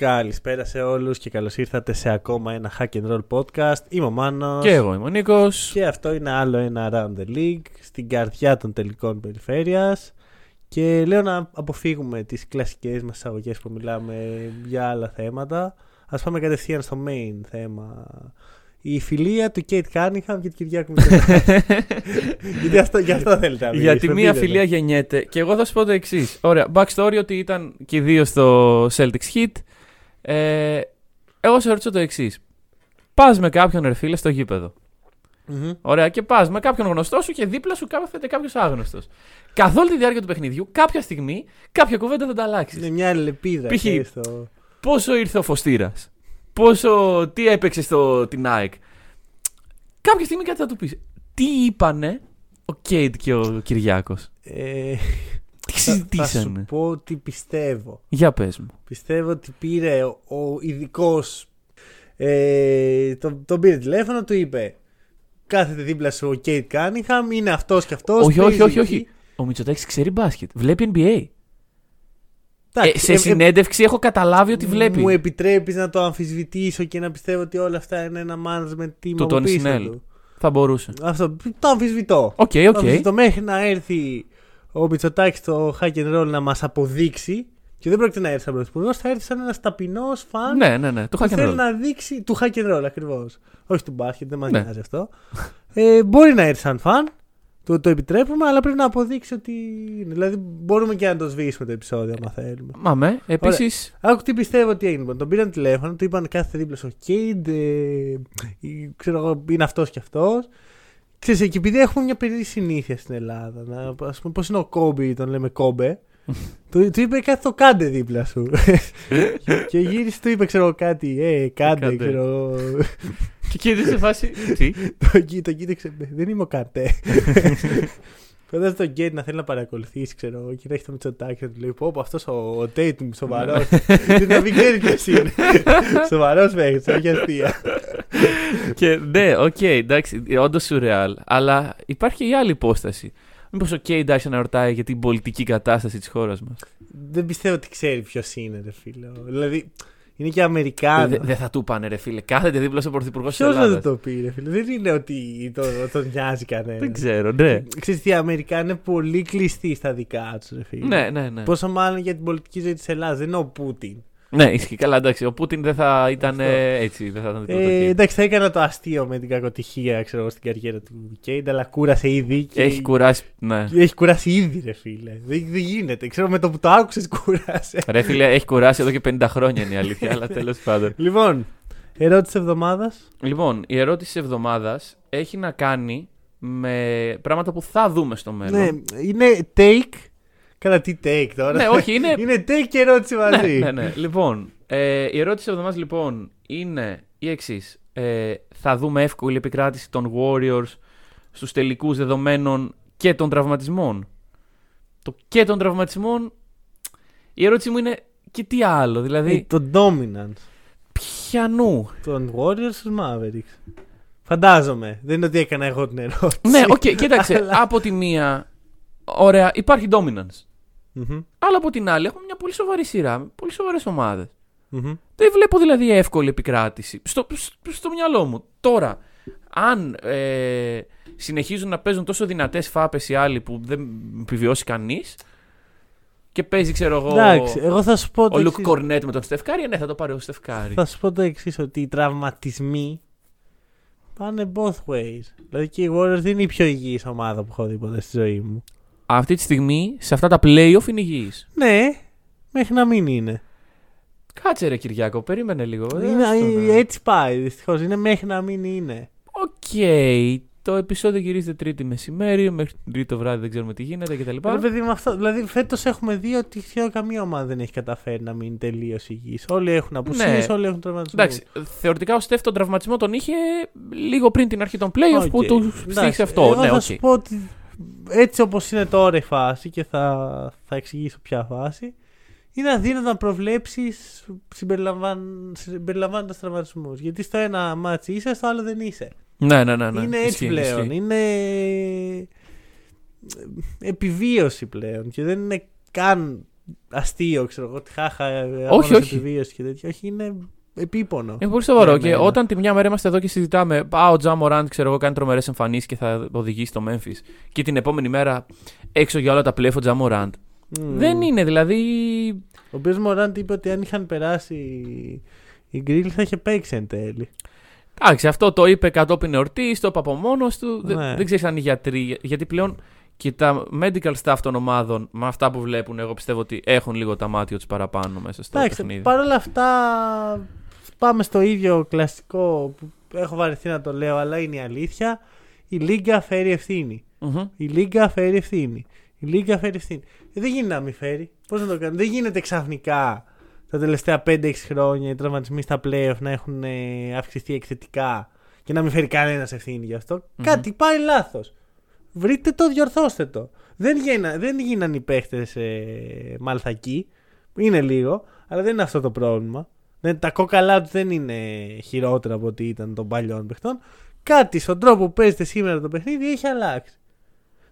Καλησπέρα σε όλους και καλώς ήρθατε σε ακόμα ένα Hack and Roll podcast. Είμαι ο Μάνος Και εγώ είμαι ο Νίκος. και αυτό είναι άλλο ένα Around the League στην καρδιά των τελικών περιφέρειας και λέω να αποφύγουμε τις κλασικές μας εισαγωγές που μιλάμε για άλλα θέματα. Ας πάμε κατευθείαν στο main θέμα. Η φιλία του Κέιτ Κάνιχαμ και του Κυριάκου Μητσοτάκη. Γιατί αυτό, για αυτό θέλετε να μιλήσουμε. Γιατί μία πείτε φιλία το. γεννιέται. Και εγώ θα σου πω το εξής. Ωραία. Backstory ότι ήταν και οι δύο στο Celtics Hit. Ε, εγώ σε ρωτήσω το εξής. Πας με κάποιον ερφίλε στο γήπεδο. Μμμ. Ωραία. Και πας με κάποιον γνωστό σου και δίπλα σου κάθεται κάποιος άγνωστος. Καθ' όλη τη διάρκεια του παιχνιδιού, κάποια στιγμή, κάποια κουβέντα θα τα αλλάξεις. Είναι μια ελπίδα. Π.χ. ξέρεις, το- Πόσο ήρθε ο Φωστήρας; Πόσο. Τι έπαιξε στο την ΑΕΚ; Κάποια στιγμή κάτι θα του πεις. Τι είπανε ο Κέιτ και ο Κυριάκος; Ε, Τι θα, θα σου συζητήσανε. πω ότι πιστεύω. Για πες μου. Πιστεύω ότι πήρε ο, ο ειδικός. Ε, τον, τον πήρε τηλέφωνο, του είπε. Κάθεται δίπλα σου ο Κέιντ Κάνιγχαμ, είναι αυτός και αυτός. όχι, όχι, όχι, όχι. Ο Μητσοτάκης ξέρει μπάσκετ. Βλέπει NBA. Ε, σε συνέντευξη έχω καταλάβει ότι βλέπει. Μου επιτρέπεις να το αμφισβητήσω και να πιστεύω ότι όλα αυτά είναι ένα management team Του από Tony πίσω Snell. του. Θα μπορούσε. Αυτό το αμφισβητώ. Οκ, Το οκ. αμφισβητώ μέχρι να έρθει ο Μητσοτάκης στο hack and roll να μας αποδείξει. Και δεν πρόκειται να έρθει σαν πρωθυπουργός, θα έρθει σαν ένας ταπεινός φαν Ναι, ναι, ναι. Το που hack and θέλει roll. να δείξει. του hack and roll ακριβώς. Όχι του μπάσκετ, δεν μας Ναι. νοιάζει αυτό. Ε, μπορεί να έρθει σαν φαν, το, το επιτρέπουμε, αλλά πρέπει να αποδείξει ότι είναι. Δηλαδή, μπορούμε και να το σβήσουμε το επεισόδιο, αν θέλουμε. Μα με. Επίση. Άκου τι πιστεύω ότι έγινε. λοιπόν. Τον πήραν τηλέφωνο, του είπαν κάθε δίπλα στο Κέιντ, ε, ξέρω εγώ, είναι αυτός και αυτός. Ξέρεις, και επειδή έχουμε μια περίεργη συνήθεια στην Ελλάδα, να, ας πούμε, πώς είναι ο Κόμπι, τον λέμε Κόμπε, του, του είπε κάτι το κάντε δίπλα σου. και γύρισε, του είπε, ξέρω εγώ, κάτι, ε, κάντε, Κάντε. ξέρω εγώ. Και εκεί σε φάση. Τι; το, κοί- το κοίταξε, «Ναι, δεν είμαι ο Καρτέ. Φαντάζομαι τον Γκέιτ να θέλει να παρακολουθήσει, ξέρω εγώ, και να έχει το Μητσοτάκι να του λέει: Πω, αυτός ο, ο Tatum, σοβαρός. να μην ξέρει ποιος είναι. Σοβαρός παίχτη, όχι αστεία. Και ναι, οκ, εντάξει. Όντως σουρεάλ. Αλλά υπάρχει και η άλλη υπόσταση. Μήπως ο Κέιντ άρχισε να ρωτάει για την πολιτική κατάσταση της χώρας μας. Δεν πιστεύω ότι ξέρει ποιος είναι, ρε φίλε. Δηλαδή, είναι και Αμερικάνος. Δεν δεν θα του πάνε, ρε φίλε. Κάθεται δίπλα στο πρωθυπουργό της Ποιος να Ελλάδας. του το πει, ρε φίλε. Δεν είναι ότι τον το νοιάζει κανένας. Δεν ξέρω, ναι. Ξέρεις τι, οι Αμερικάνοι είναι πολύ κλειστοί στα δικά τους, ρε φίλε. Ναι, ναι, ναι. Πόσο μάλλον για την πολιτική ζωή της Ελλάδας. Δεν είναι ο Πούτιν. Ναι, ισχύει καλά, εντάξει. Ο Πούτιν δεν θα ήταν Αυτό. ε, έτσι. Δεν θα ήταν τίποτα Ε, εκεί. εντάξει, θα έκανα το αστείο με την κακοτυχία ξέρω, εγώ, στην καριέρα του Κέιντ, αλλά κούρασε ήδη. Και... Έχει κουράσει. Ναι. Έχει κουράσει ήδη, ρε φίλε. Δεν, δεν γίνεται. Ξέρω με το που το άκουσες, κούρασε. Ρε φίλε, έχει κουράσει εδώ και 50 χρόνια είναι η αλήθεια, αλλά τέλος πάντων. λοιπόν, ερώτηση εβδομάδας. Λοιπόν, η ερώτηση της εβδομάδας έχει να κάνει με πράγματα που θα δούμε στο μέλλον. Ναι, είναι take. Καλά, τι take τώρα. Ναι, όχι, είναι. είναι take και ερώτηση μαζί. ναι, ναι, ναι. Λοιπόν, ε, η ερώτηση της εβδομάδας λοιπόν είναι η εξής. Ε, θα δούμε εύκολη επικράτηση των Warriors στους τελικούς δεδομένων και των τραυματισμών. Το και των τραυματισμών, η ερώτηση μου είναι και τι άλλο, Ε, δηλαδή το dominance ποιανού. των Warriors στους Mavericks. Φαντάζομαι. Δεν είναι ότι έκανα εγώ την ερώτηση. ναι, οκ, κοίταξε, Αλλά- από τη μία, ωραία, υπάρχει dominance. Μμμ, Αλλά από την άλλη έχουμε μια πολύ σοβαρή σειρά, με πολύ σοβαρές ομάδες. μμμ. Δεν βλέπω δηλαδή εύκολη επικράτηση. Στο, στο, στο μυαλό μου. Τώρα, αν ε, συνεχίζουν να παίζουν τόσο δυνατές φάπες οι άλλοι που δεν επιβιώσει κανείς και παίζει, ξέρω εγώ, Εντάξει, εγώ θα σου πω το ο Λουκ εξής. Κορνέτ με τον Στεφκάρη, ναι, θα το πάρει ο Στεφκάρη. Θα σου πω το εξής, ότι οι τραυματισμοί πάνε both ways. Δηλαδή και οι Warriors δεν είναι η πιο υγιής ομάδα που έχω δει ποτέ στη ζωή μου. Αυτή τη στιγμή σε αυτά τα playoff είναι υγιής. Ναι, μέχρι να μην είναι. Κάτσε ρε Κυριάκο, περίμενε λίγο. είναι Άστο να- έτσι πάει, δυστυχώς. Είναι μέχρι να μην είναι. Οκ, το επεισόδιο γυρίζεται Τρίτη μεσημέρι, μέχρι την Τρίτη το βράδυ δεν ξέρουμε τι γίνεται κτλ. Ρε παιδί μου, αυτό, δηλαδή φέτος έχουμε δει ότι σχεδόν καμία ομάδα δεν έχει καταφέρει να μείνει τελείως υγιής. Όλοι έχουν απουσίες, Ναι. όλοι έχουν τραυματισμούς. Εντάξει, θεωρητικά ο Στεφ τον τραυματισμό τον είχε λίγο πριν την αρχή των playoff που του στοίχισε αυτό. Εγώ ναι, θα οκ. σου πω ότι έτσι όπως είναι τώρα η φάση και θα, θα εξηγήσω ποια φάση, είναι αδύνατο να προβλέψεις συμπεριλαμβάνοντας τραυματισμούς. Γιατί στο ένα ματς είσαι, στο άλλο δεν είσαι. Ναι, ναι, ναι. ναι. είναι έτσι Ισχύει, πλέον. ισχύει. Είναι επιβίωση πλέον και δεν είναι καν αστείο, ξέρω εγώ, ότι χάχα, αγώνας όχι. επιβίωση και τέτοια. Όχι, είναι επίπονο. Είναι πολύ σοβαρό. Για Και μένα. όταν τη μια μέρα είμαστε εδώ και συζητάμε, Α, ο Τζαμοράντ, ξέρω εγώ, κάνει τρομερές εμφανίσεις και θα οδηγήσει το Memphis. Και την επόμενη μέρα έξω για όλα τα playoff ο Τζαμοράντ. Μμμ. Δεν είναι, δηλαδή. Ο οποίος Μωράντ είπε ότι αν είχαν περάσει η Γκριλ θα είχε παίξει εν τέλει. Εντάξει, αυτό το είπε κατόπιν εορτής, το είπε από μόνος του. Δεν- Ναι. Δεν ξέρεις αν οι γιατροί. Γιατί πλέον και τα medical staff των ομάδων, με αυτά που βλέπουν, εγώ πιστεύω ότι έχουν λίγο τα μάτια τους παραπάνω μέσα στο Εντάξει, παιχνίδι. παρ' όλα αυτά πάμε στο ίδιο κλασικό που έχω βαρεθεί να το λέω, αλλά είναι η αλήθεια. Η Λίγκα φέρει ευθύνη. Μμμ. Η Λίγκα φέρει ευθύνη. Η Λίγκα φέρει ευθύνη. Ε, δεν γίνεται να μην φέρει. Πώς να το κάνει. Δεν γίνεται ξαφνικά τα τελευταία 5-6 χρόνια οι τραυματισμοί στα playoff να έχουν ε, αυξηθεί εκθετικά και να μην φέρει κανένας ευθύνη γι' αυτό. Κάτι πάει λάθος. Βρείτε το, διορθώστε το. Δεν, γίνα, δεν γίναν οι παίχτες ε, μαλθακοί. Είναι λίγο, αλλά δεν είναι αυτό το πρόβλημα. Δεν, τα κόκαλά του δεν είναι χειρότερα από ό,τι ήταν των παλιών παιχτών. Κάτι στον τρόπο που παίζεται σήμερα το παιχνίδι έχει αλλάξει.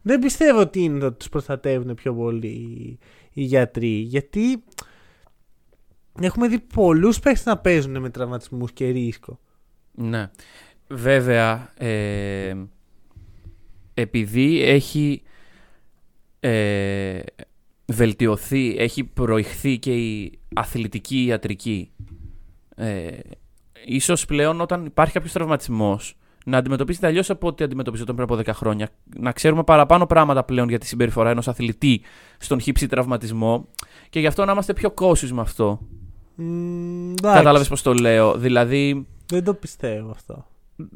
Δεν πιστεύω ότι είναι ότι τους προστατεύουν πιο πολύ οι, οι γιατροί. Γιατί έχουμε δει πολλούς παίχτες να παίζουν με τραυματισμούς και ρίσκο. Ναι. Βέβαια, ε, επειδή έχει ε, βελτιωθεί, έχει προηχθεί και η αθλητική ιατρική, ε, ίσως πλέον όταν υπάρχει κάποιος τραυματισμός να αντιμετωπίζεται αλλιώς από ό,τι αντιμετωπίζονταν πριν από 10 χρόνια. Να ξέρουμε παραπάνω πράγματα πλέον για τη συμπεριφορά ενός αθλητή στον χύψη τραυματισμό και γι' αυτό να είμαστε πιο cautious με αυτό. Μ, Κατάλαβες πώς το λέω. Δηλαδή, Δεν το πιστεύω αυτό.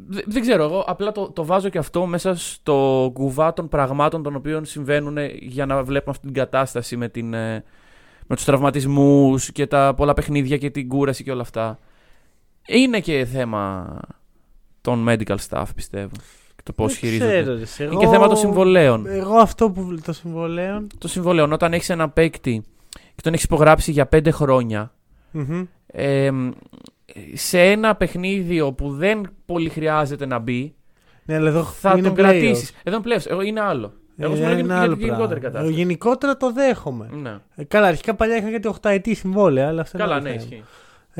Δε- δεν ξέρω, εγώ απλά το, το βάζω και αυτό μέσα στο κουβά των πραγμάτων των οποίων συμβαίνουν για να βλέπουμε αυτή την κατάσταση με, την, ε, με τους τραυματισμούς και τα πολλά παιχνίδια και την κούραση και όλα αυτά. Είναι και θέμα των medical staff, πιστεύω. Και το πώς Δεν χειρίζονται. ξέρω, ρε, σε, Είναι εγώ- και θέμα των συμβολέων. Εγώ αυτό που βl- το συμβολέων. Το συμβολέων, όταν έχεις ένα παίκτη και τον έχεις υπογράψει για πέντε χρόνια, μμμ. ε, σε ένα παιχνίδι όπου δεν πολύ χρειάζεται να μπει, Ναι, αλλά εδώ θα είναι τον playoff. κρατήσεις. Εδώ είναι πλέον. Εγώ είναι άλλο. Εγώ Ε, σου μιλάω είναι για άλλο την γενικότερη πράγμα. κατάσταση. Γενικότερα το δέχομαι. Ναι. Ε, καλά, αρχικά παλιά είχαν κάτι 8 ετή συμβόλαια, αλλά αυτό είναι Καλά, άλλο ναι, θέμα. ισχύει.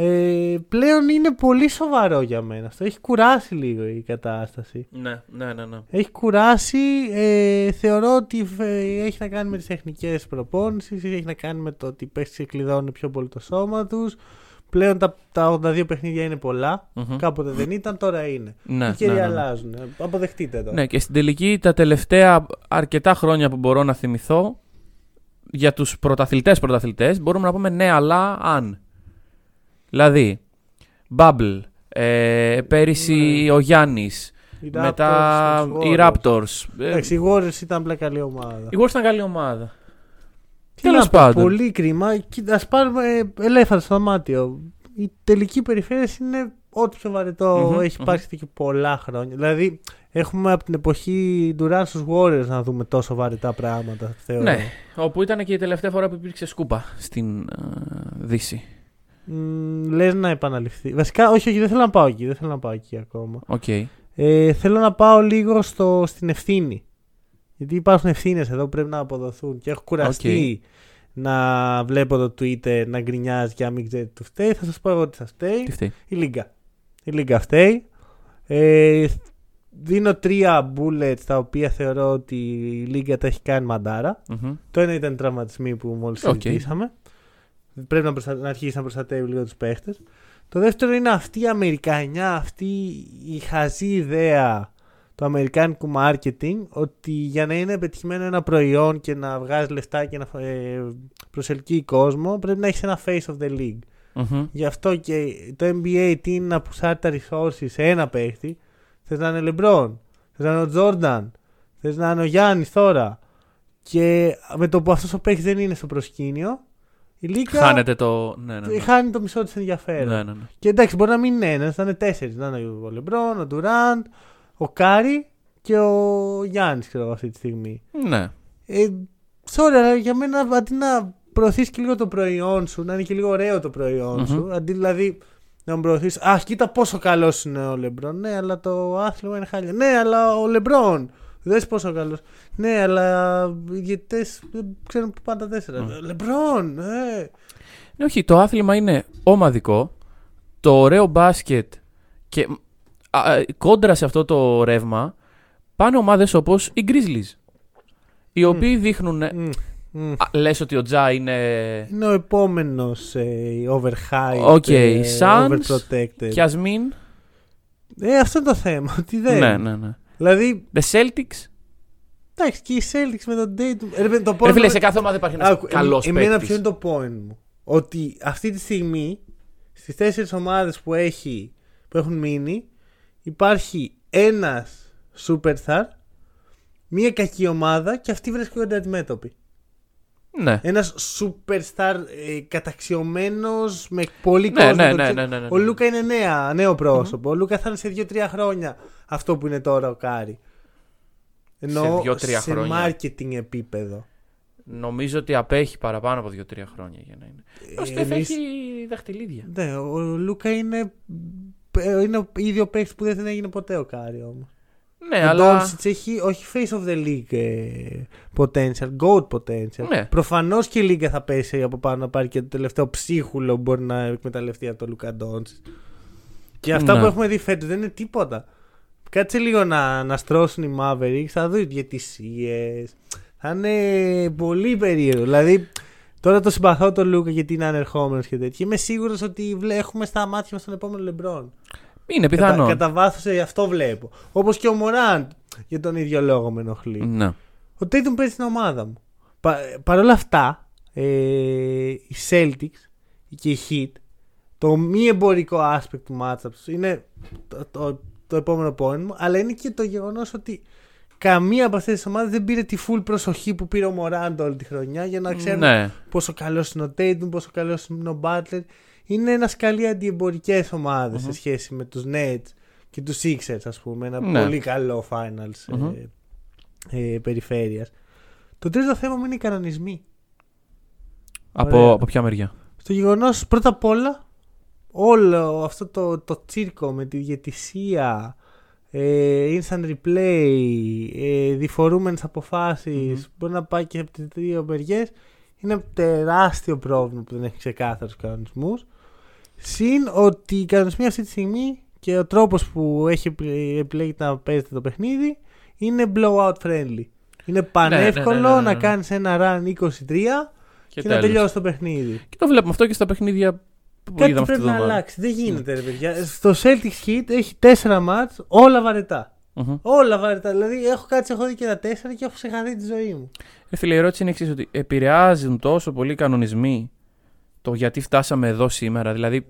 Ε, πλέον είναι πολύ σοβαρό για μένα αυτό. Έχει κουράσει λίγο η κατάσταση. Ναι, ναι, ναι. ναι. Έχει κουράσει. Ε, θεωρώ ότι ε, έχει να κάνει με τις τεχνικές προπόνησεις, έχει να κάνει με το ότι οι παίχτες κλειδώνουν πιο πολύ το σώμα τους. Πλέον τα, τα 82 παιχνίδια είναι πολλά. Μμμ. Κάποτε δεν ήταν, τώρα είναι. Ναι, Οι ναι, κύριοι ναι, ναι. αλλάζουν. Ε, Αποδεχτείτε το. Ναι, και στην τελική τα τελευταία αρκετά χρόνια που μπορώ να θυμηθώ για τους πρωταθλητές πρωταθλητές μπορούμε να πούμε ναι, αλλά αν. Δηλαδή, Bubble, ε, πέρυσι ο Γιάννης, Οι μετά Raptors, οι Raptors. Ε, Εντάξει, οι Warriors ήταν απλά καλή ομάδα. οι Warriors ήταν καλή ομάδα. Τι Τέλος να πω, πάντων. Πολύ κρίμα. Κοίτα, ας πάρουμε ε, ελέφαντα στο δωμάτιο. Η τελική περιφέρεια είναι ό,τι πιο βαρετό Μμμ, έχει μμμ. υπάρξει εδώ και πολλά χρόνια. Δηλαδή, έχουμε από την εποχή Durant στους Warriors να δούμε τόσο βαρετά πράγματα. Θεωρώ. Ναι, όπου ήταν και η τελευταία φορά που υπήρξε σκούπα στην ε, Δύση. Μ, λες να επαναληφθεί. Βασικά, όχι, όχι, δεν θέλω να πάω εκεί. Δεν θέλω να πάω εκεί ακόμα. Οκ. Ε, θέλω να πάω λίγο στο, στην ευθύνη. Γιατί υπάρχουν ευθύνες εδώ που πρέπει να αποδοθούν. Και έχω κουραστεί να βλέπω το Twitter να γκρινιάζει και να μην ξέρει τι του φταίει. Θα σας πω εγώ τι θα φταίει. Τι φταίει; Η Λίγκα. Η Λίγκα φταίει. Ε, δίνω τρία bullets τα οποία θεωρώ ότι η Λίγκα τα έχει κάνει μαντάρα. Μμμ. Το ένα ήταν οι τραυματισμοί που μόλις Οκ. συζητήσαμε. Πρέπει να, προστα... να αρχίσει να προστατεύει λίγο τους παίχτες. Το δεύτερο είναι αυτή η Αμερικανιά, αυτή η χαζή ιδέα του αμερικάνικου marketing ότι για να είναι πετυχημένο ένα προϊόν και να βγάζει λεφτά και να ε, προσελκύει κόσμο πρέπει να έχεις ένα face of the league. Μμμ. Γι' αυτό και το NBA τι είναι να πουσάρει τα resources σε ένα παίχτη. Θες να είναι LeBron. Θες να είναι ο Τζόρνταν. Θες να είναι ο Γιάννης τώρα. Και με το που αυτός ο παίκτη δεν είναι στο προσκήνιο, η Λίγκα Χάνεται το. Ναι, ναι, ναι. χάνει το μισό της ενδιαφέρον. ναι, ναι, ναι. Και εντάξει, μπορεί να μην είναι ένας, να είναι τέσσερις. Να είναι ο Λεμπρόν, ο Ντουράντ, ο Κάρι και ο Γιάννης, ξέρω εγώ αυτή τη στιγμή. ναι. Ε, sorry, αλλά για μένα αντί να προωθείς και λίγο το προϊόν σου, να είναι και λίγο ωραίο το προϊόν Μμμ. σου, αντί δηλαδή να μου προωθείς. Α, κοίτα πόσο καλός είναι ο Λεμπρόν. Ναι, αλλά το άθλημα είναι χάλια. Ναι, αλλά ο Λεμπρόν. Δες πόσο καλός. Ναι, αλλά οι διαιτητές δεν ξέρουν που πάνε τα τέσσερα. Μμ. Λεμπρόν, ε. Ναι, όχι, το άθλημα είναι ομαδικό. Το ωραίο μπάσκετ και α, α, κόντρα σε αυτό το ρεύμα πάνε ομάδες όπως οι Grizzlies. Οι οποίοι δείχνουν. Μμ, μμ. Α, λες ότι ο Τζα είναι. Είναι ο επόμενος ε, overhyped, Οκ, ε, Suns overprotected. Κι ας μην. Ε, αυτό είναι το θέμα. Ότι δεν. Ναι, ναι, ναι. Δηλαδή, The Celtics; εντάξει, και οι Celtics με τον Dayton. Ε, ρε, το Ρε point φίλε, με- σε κάθε ομάδα υπάρχει ένας Άκου, καλός εμ- Εμένα παίκτης. ποιο είναι το point μου; Ότι αυτή τη στιγμή στις τέσσερις ομάδες που, έχει, που έχουν μείνει υπάρχει ένας superstar, μία κακή ομάδα και αυτοί βρίσκονται αντιμέτωποι. Ναι. Ένας superstar ε, καταξιωμένος με πολύ Ναι, κόσμο. ναι, το ναι, ξέρει. ναι, ναι, ναι, Ο ναι. Λούκα είναι νέα, νέο πρόσωπο. Ο Λούκα θα είναι σε 2-3 χρόνια αυτό που είναι τώρα ο Κάρι. Ενώ δύο-τρία σε χρόνια. marketing επίπεδο. Νομίζω ότι απέχει παραπάνω από 2-3 χρόνια για να είναι. Ο Στεφ εμείς- έχει δαχτυλίδια. Ναι, ο Λούκα είναι, ε, είναι ο ίδιο παίκτης που δεν έγινε ποτέ ο Κάρι όμως. Ναι, ο αλλά. Ντόνσιτς έχει όχι face of the league ε, potential, goat potential. Ναι. Προφανώς και η Λίγκα θα πέσει από πάνω να πάρει και το τελευταίο ψίχουλο που μπορεί να εκμεταλλευτεί από τον Λούκα Ντόνσιτς. Και αυτά Ναι. που έχουμε δει φέτος δεν είναι τίποτα. Κάτσε λίγο να, να στρώσουν οι Mavericks, θα δουν διαιτησίες. Θα είναι πολύ περίεργο. Δηλαδή, τώρα το συμπαθώ τον Λούκα γιατί είναι ανερχόμενος και τέτοια. Είμαι σίγουρος ότι βλέ- έχουμε στα μάτια μας τον επόμενο Λεμπρόν. Είναι Κατά, πιθανό. κατά βάθος αυτό βλέπω. Όπως και ο Μωράντ για τον ίδιο λόγο με ενοχλεί. Ναι. Ο Tatum παίζει στην ομάδα μου. Πα, Παρ' όλα αυτά, ε, οι Celtics και οι Heat, το μη εμπορικό aspect του matchup είναι το, το, το επόμενο point μου, αλλά είναι και το γεγονός ότι καμία από αυτές τις ομάδες δεν πήρε τη full προσοχή που πήρε ο Μωράντ όλη τη χρονιά για να ξέρουν Ναι. πόσο καλός είναι ο Tatum, πόσο καλός είναι ο Butler. Είναι ένας σκαλί αντιεμπορικές ομάδες σε σχέση με τους Nets και τους Sixers, ας πούμε. Ένα Ναι. πολύ καλό finals Μμμ. ε, ε, περιφέρειας. Το τρίτο θέμα μου είναι οι κανονισμοί. Από, Ωραία. από ποια μεριά; Στο γεγονός, πρώτα απ' όλα, όλο αυτό το, το τσίρκο με τη διαιτησία, ε, instant replay, ε, διφορούμενες αποφάσεις, μπορεί να πάει και από τις δύο μεριές, είναι ένα τεράστιο πρόβλημα που δεν έχει ξεκάθαρους κανονισμούς. Συν ότι οι κανονισμοί αυτή τη στιγμή και ο τρόπος που έχει επιλέ- επιλέγει να παίζετε το παιχνίδι είναι blowout friendly. Είναι πανεύκολο ναι, ναι, ναι, ναι. να κάνεις ένα run 23 και, να τέλος. τελειώσει το παιχνίδι. Και το βλέπουμε αυτό και στα παιχνίδια που Κάτι είδαμε αυτή πρέπει τη να εβδομάδα. αλλάξει. Δεν γίνεται, ρε παιδιά. Στο Celtics Heat έχει τέσσερα μάτς, όλα βαρετά. Μμμ. Όλα βαρετά. Δηλαδή, έχω κάτσει, έχω δει και τα τέσσερα και έχω ξεχαθεί τη ζωή μου. Ρε φίλε, η ερώτηση είναι εξής: ότι επηρεάζουν τόσο πολύ οι κανονισμοί το γιατί φτάσαμε εδώ σήμερα. Δηλαδή,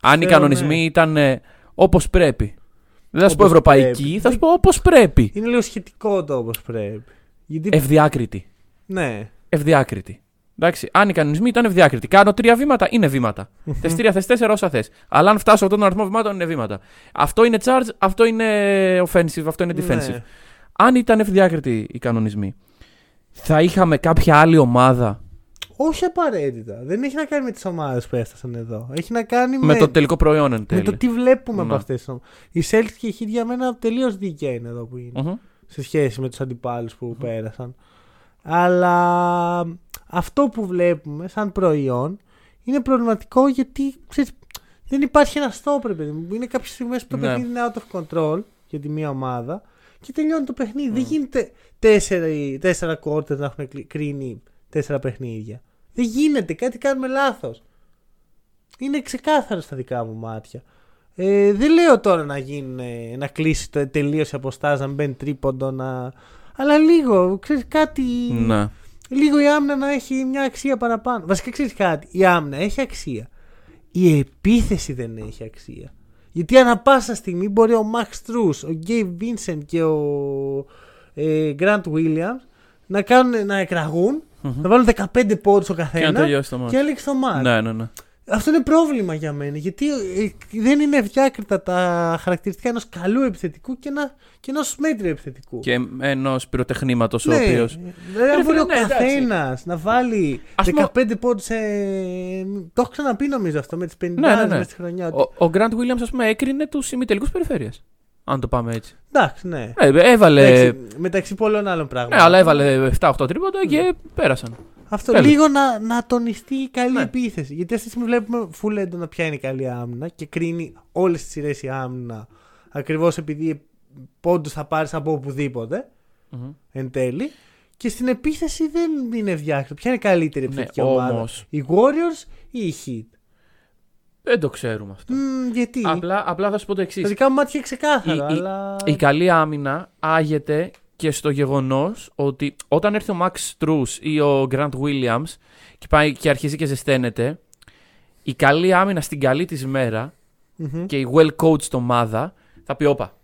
αν οι Ξέρω, κανονισμοί ναι. ήταν όπως πρέπει. Δεν θα σου πω Όπως ευρωπαϊκή, πρέπει. θα σου πω όπως πρέπει. Είναι λίγο σχετικό το όπως πρέπει. Γιατί. Ευδιάκριτη. Ναι. Ευδιάκριτη. Εντάξει, αν οι κανονισμοί ήταν ευδιάκριτοι. Κάνω τρία βήματα, είναι βήματα. θες τρία, θες τέσσερα, όσα θες. Αλλά αν φτάσω αυτόν τον αριθμό βημάτων, είναι βήματα. Αυτό είναι charge, αυτό είναι offensive, αυτό είναι defensive. Ναι. Αν ήταν ευδιάκριτοι οι κανονισμοί, θα είχαμε κάποια άλλη ομάδα; Όχι απαραίτητα. Δεν έχει να κάνει με τις ομάδες που έφτασαν εδώ. Έχει να κάνει με, με το τελικό προϊόν εν με τέλει. το τι βλέπουμε από Ναι. αυτές τις ομάδες. Οι Celtics και οι Heat για μένα τελείως δίκαια είναι εδώ που είναι. Μμμ. σε σχέση με τους αντιπάλους που πέρασαν. Αλλά αυτό που βλέπουμε σαν προϊόν είναι προβληματικό γιατί ξέρεις, δεν υπάρχει ένα stop, ρε παιδί μου. Είναι κάποιες στιγμές που το Ναι. παιχνίδι είναι out of control για τη μία ομάδα και τελειώνει το παιχνίδι. Δεν γίνεται τέσσερα, τέσσερα quarters να έχουν κλει- κρίνει τέσσερα παιχνίδια. Δεν γίνεται, κάτι κάνουμε λάθος. Είναι ξεκάθαρο στα δικά μου μάτια. Ε, δεν λέω τώρα να, γίνουν, ε, να κλείσει το τελείως η αποστάζ, να μπαίνει τρίποντο, να... αλλά λίγο, ξέρεις κάτι, Ναι. λίγο η άμυνα να έχει μια αξία παραπάνω. Βασικά ξέρεις κάτι, η άμυνα έχει αξία. Η επίθεση δεν έχει αξία. Γιατί ανά πάσα στιγμή μπορεί ο Max Truss, ο Gabe Vincent και ο ε, Grant Williams να, κάνουν, να εκραγουν να βάλουν 15 πόντους ο Και να καθένας τελειώσει το και μάτι. έλεξε το μάτι. Ναι, ναι, ναι. Αυτό είναι πρόβλημα για μένα. Γιατί ε, δεν είναι ευδιάκριτα τα χαρακτηριστικά ενός καλού επιθετικού και, ένα, και ενός μέτριου επιθετικού. Και ενός πυροτεχνήματος ο ναι, οποίο. Δηλαδή, αν Ρε μπορεί φίλε, ο ναι, εντάξει. καθένας να βάλει Ας πούμε- 15 πόντους σε. Το έχω ξαναπεί νομίζω αυτό με τις 50 Ναι, ναι, ναι. μες στη χρονιά. ότι- Ο, ο Grant Williams, ας πούμε, έκρινε τους ημιτελικούς περιφέρεια. Αν το πάμε έτσι. Εντάξει, ναι. Ε, έβαλε. Εντάξει, μεταξύ πολλών άλλων πράγματων. Ναι, αλλά έβαλε 7-8 τρίποτα και πέρασαν. Αυτό Τέλος. λίγο να, να τονιστεί η καλή Ναι. επίθεση. Γιατί αυτή τη στιγμή βλέπουμε full έντονα ποια είναι η καλή άμυνα και κρίνει όλες τις σειρές η άμυνα ακριβώς επειδή πόντους θα πάρεις από οπουδήποτε Μμμ. εν τέλει. Και στην επίθεση δεν είναι ευδιάκριτο. Ποια είναι η καλύτερη Ναι, επιθετική ομάδα, όμως. οι Warriors ή οι Heat; Δεν το ξέρουμε αυτό. Μμ, γιατί; Απλά, απλά θα σου πω το εξής. Τα δικά μου μάτια είναι ξεκάθαρα, Η- η- αλλά. Η καλή άμυνα άγεται και στο γεγονός ότι όταν έρθει ο Max Strus ή ο Grant Williams και πάει και αρχίζει και ζεσταίνεται, η καλή άμυνα στην καλή της μέρα Μμμ. και η well coached ομάδα θα πει: Όπα.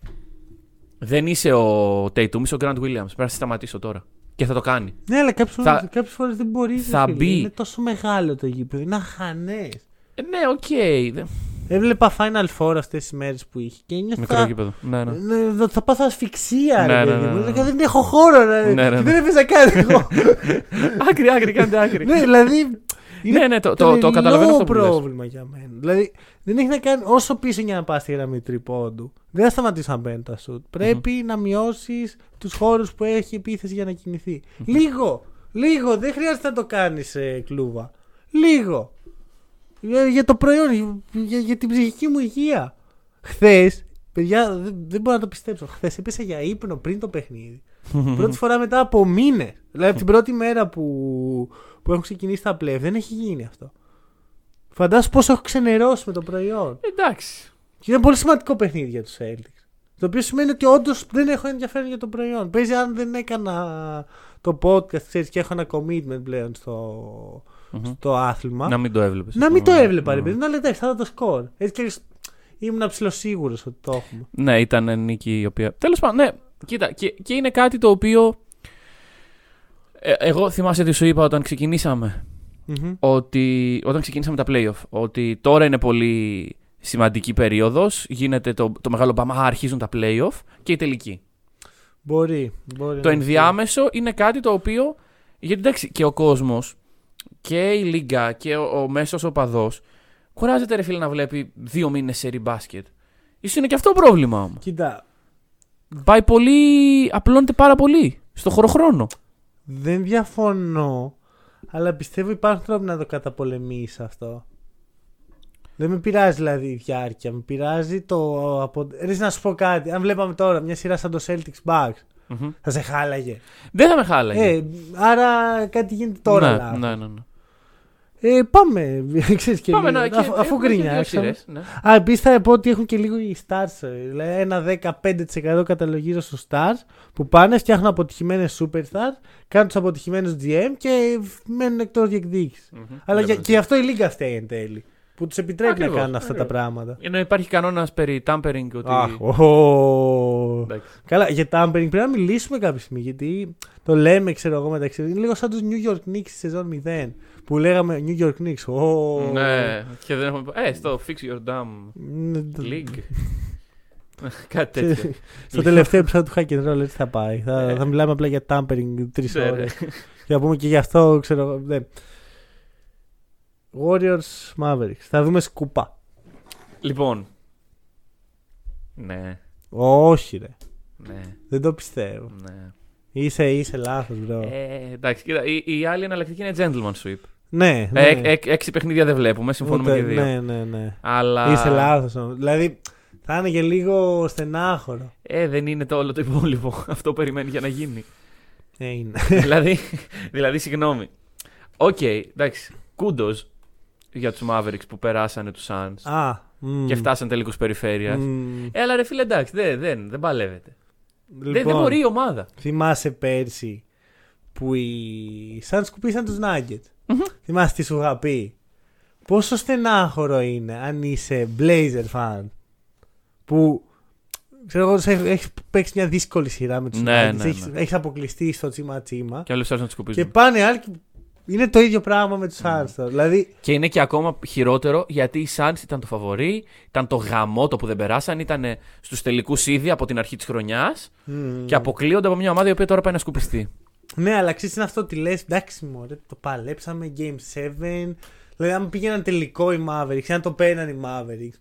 Δεν είσαι ο Tatum, είσαι ο Grant Williams. Πρέπει να σε σταματήσω τώρα. Και θα το κάνει. Ναι, αλλά κάποιες Θα- φορέ κάποιες φορές δεν μπορείς. ρε θα φίλε. μπει. Είναι τόσο μεγάλο το γήπεδο. Είναι αχανές. Ε, ναι, οκ. Δεν- Έβλεπα Final Four αυτές τις μέρες που είχε και Μικρό νιώθα. γήπεδο. Ναι, ναι. Ναι, θα πάθω ασφυξία, Ναι, ρε ναι, παιδί ναι, μου. ναι. Έλεγα, Δεν έχω χώρο, ρε. Ναι, ναι, ναι. Δεν έπαιζα καν εγώ. άκρη, άκρη, κάντε άκρη. ναι, δηλαδή. ναι, ναι, το, το, το τρελό καταλαβαίνω αυτό που λες. πρόβλημα για μένα. Δηλαδή, δεν έχει να κάνει όσο πίσω για να πας στη γραμμή τρίποντου. Δεν θα σταματήσει να μπαίνει τα σουτ. Πρέπει να μειώσεις τους χώρους που έχει η επίθεση για να κινηθει Λίγο. Λίγο. Δεν χρειάζεται να το κάνεις κλούβα. Λίγο. Για, για το προϊόν, για, για την ψυχική μου υγεία. Χθες, παιδιά, δεν, δεν μπορώ να το πιστέψω. Χθες έπεσα για ύπνο πριν το παιχνίδι. Πρώτη φορά μετά από μήνες. Δηλαδή, την πρώτη μέρα που, που έχουν ξεκινήσει τα πλεύ, δεν έχει γίνει αυτό. Φαντάσου πόσο έχω ξενερώσει με το προϊόν. Εντάξει. Και είναι πολύ σημαντικό παιχνίδι για τους Celtics. Το οποίο σημαίνει ότι όντως δεν έχω ενδιαφέρον για το προϊόν. Παίζει αν δεν έκανα το podcast, ξέρεις, και έχω ένα commitment πλέον στο, Μμμ. στο άθλημα. Να μην το έβλεπες. Να μην το έβλεπα, ρε παιδί, να λέει εντάξει, θα δω το σκορ. Έτσι κι αλλιώς ήμουν ψηλοσίγουρος ότι το έχουμε. Ναι, ήταν νίκη η οποία. Τέλος πάντων, ναι. Κοίτα, και, και είναι κάτι το οποίο. Ε, εγώ θυμάσαι τι σου είπα όταν ξεκινήσαμε. Μμμ. Ότι. Όταν ξεκινήσαμε τα playoff. Ότι τώρα είναι πολύ σημαντική περίοδος. Γίνεται το, το μεγάλο μπαμά. α, Αρχίζουν τα playoff και η τελική. Μπορεί. μπορεί Το να ενδιάμεσο είναι κάτι το οποίο. Γιατί εντάξει, και ο κόσμος και η Λίγκα και ο, ο μέσος οπαδό κουράζεται ρε φίλε να βλέπει δύο μήνες σε μπάσκετ. Ίσως είναι και αυτό πρόβλημα όμως. Κοίτα, Πάει πολύ. απλώνεται πάρα πολύ στο χωροχρόνο. δεν διαφωνώ, αλλά πιστεύω υπάρχουν τρόποι να το καταπολεμήσει αυτό. Δεν με πειράζει δηλαδή η διάρκεια, με πειράζει το. Από... Ρε, να σου πω κάτι. Αν βλέπαμε τώρα μια σειρά σαν το Celtics Bucks, Μμμ. θα σε χάλαγε. Δεν θα με χάλαγε. Ε, άρα κάτι γίνεται τώρα. ναι, λάθος. ναι, ναι, ναι. Ε, πάμε. Ξέρεις και Πάμε λίγο. να. και- αφού, αφού έχουμε και δύο γκρινιάξαμε. σειρές, ναι. Α, επίσης θα πω ότι έχουν και λίγο οι stars. ε, Δηλαδή ένα 15% καταλογίζω στους stars που πάνε, φτιάχνουν αποτυχημένες superstars, κάνουν τους αποτυχημένους GM και μένουν εκτός διεκδίκησης. Μμμ. Αλλά Βλέπω. και, και αυτό η Λίγκα φταίει εν τέλει. Που τους επιτρέπει Ακριβώς, να κάνουν αυτά ακριβώς. τα πράγματα. Ενώ υπάρχει κανόνας περί tampering ότι. Αχ, ω. Εντάξει. Καλά, για tampering πρέπει να μιλήσουμε κάποια στιγμή. Γιατί το λέμε, ξέρω εγώ μεταξύ. Είναι λίγο σαν τους New York Knicks στη σεζόν 0. Που λέγαμε New York Knicks. ω. Ναι, και δεν έχουμε. Ε, στο Fix Your Damn Ναι, το- League. Κάτι τέτοιο. Στο τελευταίο επεισόδιο του Hack and Roll έτσι θα πάει. Θα, Ε. θα μιλάμε απλά για tampering τρεις Ναι, ώρες. ναι. Και θα πούμε και γι' αυτό, ξέρω εγώ. Ναι. Warriors Mavericks. Θα δούμε σκούπα. Λοιπόν. Ναι, Όχι, ρε. ναι, Δεν το πιστεύω. ναι. Είσαι, είσαι λάθος, bro. Ε, εντάξει, κοίτα, η, η άλλη εναλλακτική είναι gentleman sweep. ναι, ναι. Ε, ε, ε, έξι παιχνίδια δεν βλέπουμε, συμφωνούμε Ούτε- και δύο. Ναι, ναι, ναι. Αλλά. Είσαι λάθος. Δηλαδή θα είναι και λίγο στενάχωρο. Ε, δεν είναι το όλο το υπόλοιπο. Αυτό περιμένει για να γίνει. Ε, είναι. δηλαδή, δηλαδή, συγγνώμη. Οκ, εντάξει. Kudos για τους Mavericks που περάσανε τους Suns Α, μμ. και φτάσαν τελικούς περιφέρειας. Μμ. Ε, αλλά ρε φίλε, εντάξει, δεν, δεν, δεν παλεύεται. Δεν, δεν Λοιπόν, μπορεί η ομάδα. Θυμάσαι πέρσι που οι Suns σκουπίσαν τους Nuggets. Μμμ. Θυμάσαι τι σου είχα πει; Πόσο στενάχωρο είναι αν είσαι Blazer fan. που ξέρω εγώ, έχεις παίξει μια δύσκολη σειρά με τους Ναι, ναι, ναι, έχεις, ναι. έχεις αποκλειστεί στο τσίμα τσίμα Και άλλοι ψάχνουν να τους σκουπίζουν. και πάνε άλλοι και είναι το ίδιο πράγμα με τους Ναι. Suns. τώρα. Δηλαδή, Και είναι και ακόμα χειρότερο γιατί οι Suns ήταν το φαβορή, ήταν το γαμότο που δεν περάσαν, ήταν στους τελικούς ήδη από την αρχή της χρονιάς μ, και αποκλείονται από μια ομάδα η οποία τώρα πάει να σκουπιστεί. Ναι, αλλά ξέρεις είναι αυτό ότι λες. Εντάξει, μωρέ, το παλέψαμε. Game 7. Δηλαδή, αν πήγαιναν τελικό οι Mavericks, αν το παίρναν οι Mavericks.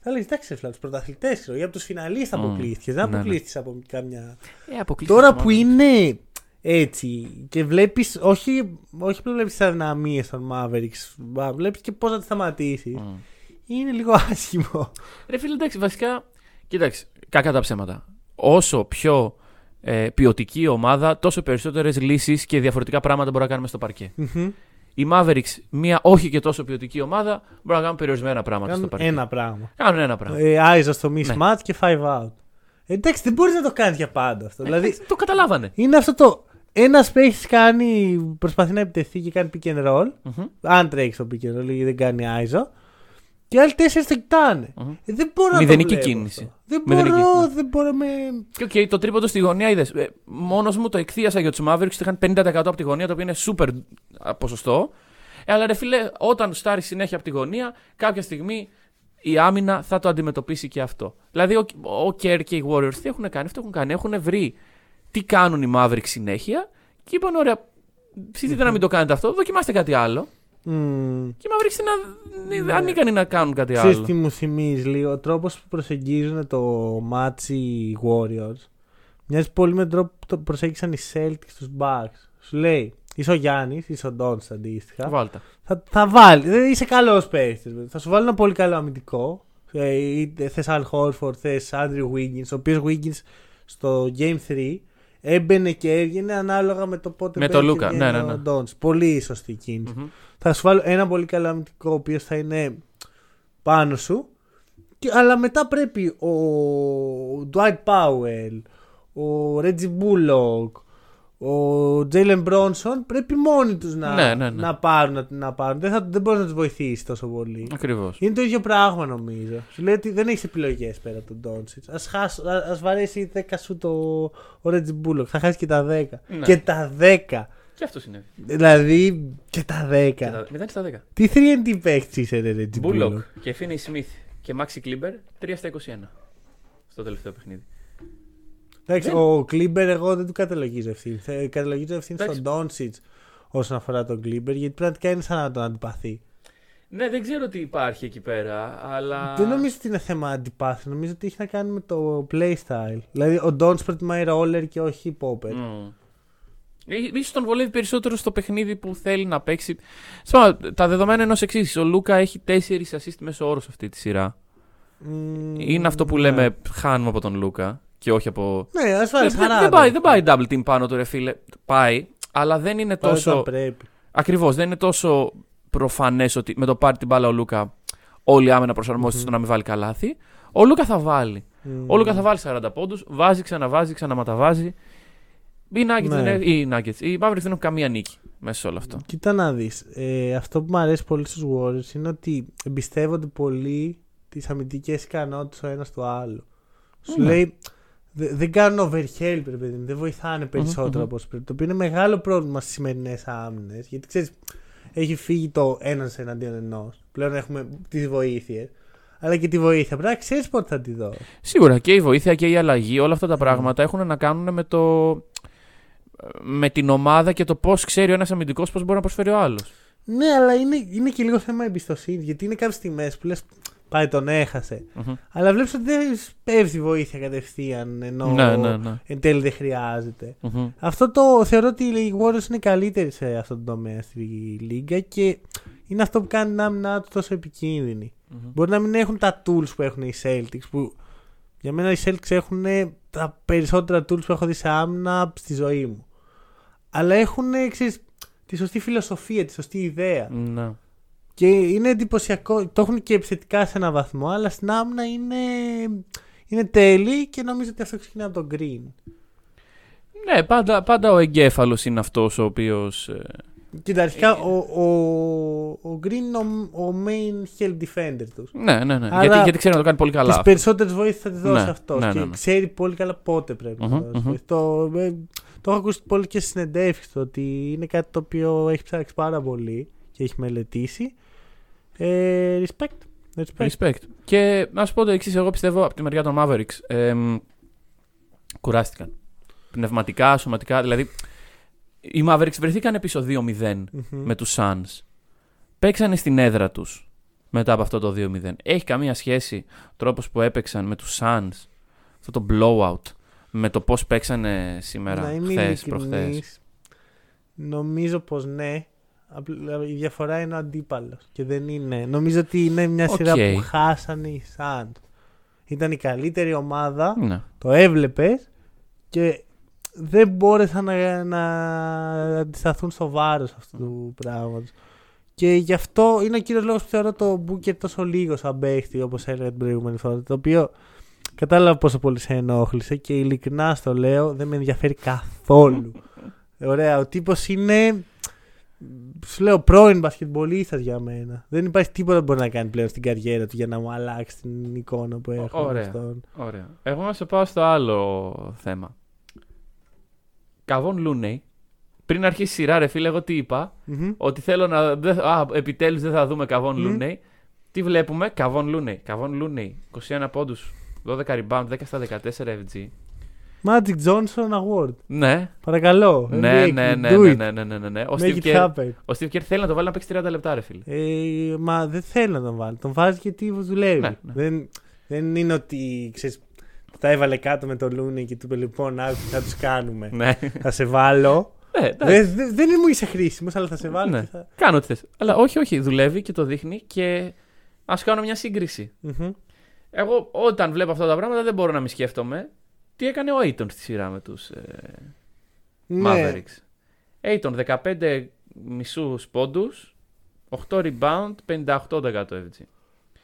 Θα λέει εντάξει, έφλα τους πρωταθλητές, ξέρω. Ή από τους φιναλίστες Μμ. αποκλείστηκε. Δεν Ναι, ναι. αποκλείστηκε από κάμια. Ε, αποκλείστηκε Τώρα το που Mavericks. είναι έτσι και βλέπεις, όχι, όχι που βλέπεις τι αδυναμίε των Mavericks, βλέπεις και πώς να τι σταματήσεις. Μμ. Είναι λίγο άσχημο. Ρε φίλε, εντάξει, βασικά. Κοίταξε, κακά τα ψέματα. Όσο πιο ε, ποιοτική η ομάδα, τόσο περισσότερες λύσεις και διαφορετικά πράγματα μπορούμε να κάνουμε στο παρκέ. Μμμ. Οι Mavericks, μια όχι και τόσο ποιοτική ομάδα, μπορούν να κάνουν περιορισμένα πράγματα στο Κάνουν παρκέ. ένα πράγμα. Κάνουν ένα πράγμα. Ε, Άιζα στο Ναι. mismatch και five out. Ε, Εντάξει, δεν μπορείς να το κάνεις για πάντα αυτό. Δηλαδή, Εντάξει, το καταλάβανε. Είναι αυτό το. Ένας παίχτη κάνει, προσπαθεί να επιτεθεί και κάνει pick and roll. Μμμ. Αν τρέχει στο pick and roll, γιατί δεν κάνει iso. Και άλλοι τέσσερις το κοιτάνε. Μμμ. Ε, δεν μπορώ να Μηδενική το βλέπω κίνηση. αυτό. Δεν Μηδενική, μπορώ, ναι. δεν μπορώ με. Και οκ, το τρίποντο στη γωνία είδες. Ε, Μόνος μου το εκθείασα για τους Mavericks, είχαν 50% από τη γωνία, το οποίο είναι super α, ποσοστό. Ε, αλλά ρε φίλε, όταν σουτάρει συνέχεια από τη γωνία, κάποια στιγμή η άμυνα θα το αντιμετωπίσει και αυτό. Δηλαδή, ο, ο Kerr και οι Warriors τι έχουν κάνει, αυτό έχουν κάνει. Έχουν βρει τι κάνουν οι Mavericks συνέχεια και είπαν: Ωραία, ψηθείτε να μην το κάνετε αυτό, δοκιμάστε κάτι άλλο. Μμμ. Και οι Mavericks είναι Ναι. α- ανίκανοι να κάνουν κάτι Ξέρεις άλλο. τι μου θυμίζει λίγο. Ο τρόπος που προσεγγίζουν το match οι Warriors μοιάζει πολύ με τον τρόπο που το προσέγγισαν οι Celtics στους Bucks. Σου λέει, είσαι ο Γιάννης, είσαι ο Ντόντ αντίστοιχα. Βάλτα. Θα, θα βάλει. Δεν είσαι καλός παίχτης. Θα σου βάλει ένα πολύ καλό αμυντικό. Ε, είτε θες Al Horford, θες Andrew Wiggins. Ο οποίος Wiggins στο Game 3 έμπαινε και έβγαινε ανάλογα με το πότε Με παίζει το και Λούκα. βγαίνει Ναι, ναι, ο ναι. Doncic. Πολύ σωστή κίνηση. Μμμ. Θα σου βάλω ένα πολύ καλό αμυντικό ο οποίος θα είναι πάνω σου. Και, αλλά μετά πρέπει ο Dwight Powell, ο Reggie Bullock, ο Jalen Bronson πρέπει μόνοι τους να, Ναι, ναι, ναι. να πάρουν. Να, να πάρουν. Δεν, θα, δεν μπορεί να τους βοηθήσει τόσο πολύ. Ακριβώς. Είναι το ίδιο πράγμα νομίζω. Σου λέει ότι δεν έχεις επιλογές πέρα από τον Ντόνσιτς. Α ας βαρέσει 10 σουτ ο Reggie Bullock. Θα χάσει και τα 10. Ναι. Και τα 10. Και αυτό συνέβη. Δηλαδή και τα 10. Και τα- Μετά στα 10. Τι 3&D παίχτη είσαι, ρε Reggie Bullock. Bullock και Finney Smith και Maxi Kleber 3 στα 21. Στο τελευταίο παιχνίδι. Εντάξει, Δεν- ο Κλίμπερ εγώ δεν του καταλογίζω ευθύνη. Θε- Καταλογίζω ευθύνη στον Εντάξει. Ντόνσιτς όσον αφορά τον Κλίμπερ γιατί πραγματικά είναι σαν να τον αντιπαθεί. Ναι, δεν ξέρω τι υπάρχει εκεί πέρα, αλλά. Δεν νομίζω ότι είναι θέμα αντιπάθεια. Νομίζω ότι έχει να κάνει με το playstyle. Δηλαδή ο Ντόνσιτς προτιμάει ρόλερ και όχι popper. Mm. Ίσως τον βολεύει περισσότερο στο παιχνίδι που θέλει να παίξει. Σπάω, τα δεδομένα ενό εξής. Ο Λούκα έχει 4 assist μέσω όρο σε αυτή τη σειρά. Μμμ, Είναι αυτό που ναι. λέμε χάνουμε από τον Λούκα και όχι από. Ναι, ασφαλώ. δεν, δεν, πάει, δεν πάει double team πάνω του, ρε φίλε. Πάει, αλλά δεν είναι τόσο. τόσο. πρέπει. Ακριβώς, δεν είναι τόσο προφανές ότι με το πάρει την μπάλα ο Λούκα όλη η άμενα προσαρμόζεται στο να μην βάλει καλάθι. Ο Λούκα θα βάλει. Μμμ. Ο Λούκα θα βάλει 40 πόντους, βάζει, ξαναβάζει, ξαναματαβάζει. Οι Nuggets, Ναι. δεν, έχουν- οι, Nuggets, οι Mavericks δεν έχουν καμία νίκη μέσα σε όλο αυτό. Κοίτα να δεις. Ε, αυτό που μου αρέσει πολύ στους Warriors είναι ότι εμπιστεύονται πολύ τις αμυντικές ικανότητες ο ένας του άλλου. Σου Ναι. λέει. Δε- δεν κάνουν overhelp, ρε παιδί μου. Δεν βοηθάνε περισσότερο μμμ. από όσο πρέπει. Το οποίο είναι μεγάλο πρόβλημα στις σημερινές άμυνες. Γιατί ξέρεις, έχει φύγει το ένας εναντίον ενός. Πλέον έχουμε τις βοήθειες. Αλλά και τη βοήθεια. Πρέπει να ξέρεις πότε θα τη δώσει. Σίγουρα και η βοήθεια και η αλλαγή, όλα αυτά τα πράγματα έχουν να κάνουν με το. με την ομάδα και το πώς ξέρει ο ένας αμυντικός πώς μπορεί να προσφέρει ο άλλος. Ναι, αλλά είναι, είναι και λίγο θέμα εμπιστοσύνης. Γιατί είναι κάποιες στιγμές που λες. Πάει, τον έχασε. Αλλά βλέπεις ότι δεν πέφτει βοήθεια κατευθείαν ενώ Ναι, ναι, ναι. εν τέλει δεν χρειάζεται. Μμμ. Αυτό το θεωρώ ότι οι Warriors είναι καλύτεροι σε αυτό το τομέα στη Λίγκα και είναι αυτό που κάνει την άμυνά του τόσο επικίνδυνη. Μμμ. Μπορεί να μην έχουν τα tools που έχουν οι Celtics που για μένα οι Celtics έχουν τα περισσότερα tools που έχω δει σε άμυνα στη ζωή μου. Αλλά έχουν ξέρεις, τη σωστή φιλοσοφία, τη σωστή ιδέα. Ναι. Και είναι εντυπωσιακό. Το έχουν και επιθετικά σε έναν βαθμό, αλλά στην άμυνα είναι, είναι τέλειοι και νομίζω ότι αυτό ξεκινάει από τον Green. Ναι, πάντα, πάντα ο εγκέφαλος είναι αυτός ο οποίος Κοίτα, αρχικά Ε, ο, ο, ο Green είναι ο, ο main hell defender τους. Ναι, ναι, ναι. Άρα- γιατί, γιατί ξέρει να το κάνει πολύ καλά. Τις περισσότερες βοήθειες θα τη δώσει Ναι, αυτός. ναι, και ναι, ναι. ξέρει πολύ καλά πότε πρέπει Μμμ, να δώσει μμμ. βοήθεια. Το, ε, το έχω ακούσει πολύ και στι συνεντεύξεις του ότι είναι κάτι το οποίο έχει ψάξει πάρα πολύ και έχει μελετήσει. Ε, respect. respect. Respect. Και να σου πω το εξής, εγώ πιστεύω από τη μεριά των Mavericks. εμ, κουράστηκαν. Πνευματικά, σωματικά. Δηλαδή, οι Mavericks βρεθήκαν πίσω 2-0 Μμμ. με τους Suns. Παίξανε στην έδρα τους μετά από αυτό το 2-0. Έχει καμία σχέση ο τρόπος που έπαιξαν με τους Suns, αυτό το blowout, με το πώς παίξανε σήμερα, να είμαι χθες, προχθές; ειλικρινής, νομίζω πως ναι. Απλά Η διαφορά είναι ο αντίπαλος. Και δεν είναι. Νομίζω ότι είναι μια σειρά Οκ. που χάσανε οι Suns. Ήταν η καλύτερη ομάδα. Ναι. Το έβλεπες και δεν μπόρεσαν να, να αντισταθούν στο βάρος αυτού του πράγματος. Και γι' αυτό είναι ο κύριος λόγος που θεωρώ το Booker τόσο λίγο σαν παίχτη, όπως έλεγα την προηγούμενη φορά. Το οποίο κατάλαβα πόσο πολύ σε ενόχλησε και ειλικρινά στο λέω, δεν με ενδιαφέρει καθόλου. Ωραία, ο τύπος είναι. Σου λέω πρώην μπασκετμπολίστας για μένα. Δεν υπάρχει τίποτα που μπορεί να κάνει πλέον στην καριέρα του για να μου αλλάξει την εικόνα που έχω. με Ωραία. αυτόν. Ωραία. Εγώ να σε πάω στο άλλο θέμα. Καβόν Λούνεϊ. Πριν αρχίσει η σειρά, ρε φίλε, εγώ τι είπα. Μμμ. Ότι θέλω να. δεν- Α, επιτέλους δεν θα δούμε Καβόν Μμ. Λούνεϊ. Τι βλέπουμε, Καβόν Λούνεϊ. Καβόν Λούνεϊ. 21 πόντους, 12 rebound, 10 στα 14 FG. Magic Johnson Award. Ναι, Παρακαλώ. ναι, NBA, ναι, ναι, do ναι, it. ναι, ναι, ναι, ναι, ναι. Ο Make Steve it Kerr, happen. ο Steve Kerr θέλει να το βάλει να παίξει 30 λεπτά, ρε φίλε. Ε, μα δεν θέλει να τον βάλει. Τον βάζει γιατί δουλεύει. Ναι, ναι. Δεν, δεν είναι ότι ξέρεις, τα έβαλε κάτω με τον Λούνι και του είπε λοιπόν άκου τι θα τους κάνουμε. Ναι. θα σε βάλω. Ναι, εντάξει. δεν, δεν, δεν μου είσαι χρήσιμος, αλλά θα σε βάλω. Ναι. και θα... Κάνω ό,τι θες. Αλλά όχι, όχι, δουλεύει και το δείχνει και ας κάνω μια σύγκριση. Μμμ. Εγώ όταν βλέπω αυτά τα πράγματα δεν μπορώ να μην σκέφτομαι τι έκανε ο Aiton στη σειρά με τους ε, Ναι. Mavericks; Aiton 15 μισούς πόντους, 8 rebound, 58% FG.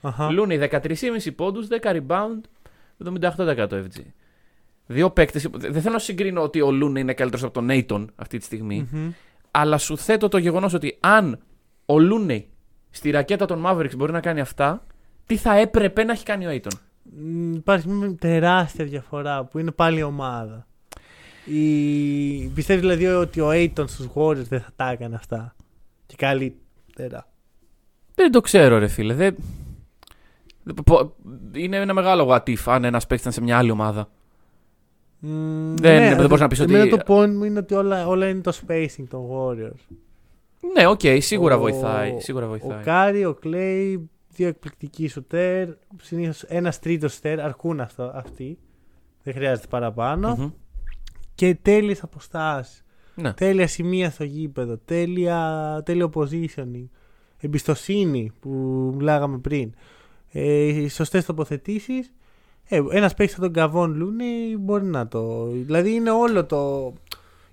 Αχα. Λούνι 13,5 πόντους, 10 rebound, 78% FG. Δύο παίκτες, δεν θέλω να συγκρίνω ότι ο Λούνι είναι καλύτερος από τον Aiton αυτή τη στιγμή, Μμμ. αλλά σου θέτω το γεγονός ότι αν ο Λούνι στη ρακέτα των Mavericks μπορεί να κάνει αυτά, τι θα έπρεπε να έχει κάνει ο Aiton. Μ, Υπάρχει μια τεράστια διαφορά που είναι πάλι η ομάδα. Η... Πιστεύεις δηλαδή ότι ο Aiton στους Warriors δεν θα τα έκανε αυτά; Και καλύτερα. Δεν το ξέρω, ρε φίλε. Δεν... δεν- πο- Είναι ένα μεγάλο what if αν ένας παίκτης ήταν σε μια άλλη ομάδα. Μ, Δεν- δεν μπορείς να πεις ότι- εμένα το point μου είναι ότι όλα, όλα είναι το spacing των Warriors. Ναι, οκ, σίγουρα Ο- βοηθάει. Σίγουρα Ο βοηθάει. Κάρι, ο Κλέη, δύο εκπληκτικοί σουτέρ. Συνήθως ένας τρίτος σουτέρ αρκούν αυτό, αυτοί. Δεν χρειάζεται παραπάνω. Μμμ. Και τέλειες αποστάσεις. Ναι. Τέλεια σημεία στο γήπεδο. Τέλεια, τέλειο positioning. Εμπιστοσύνη που μιλάγαμε πριν. Ε, Σωστές τοποθετήσεις. Ε, ένας παίκτης σαν τον Καβόν Λούνι μπορεί να το. Δηλαδή είναι όλο το.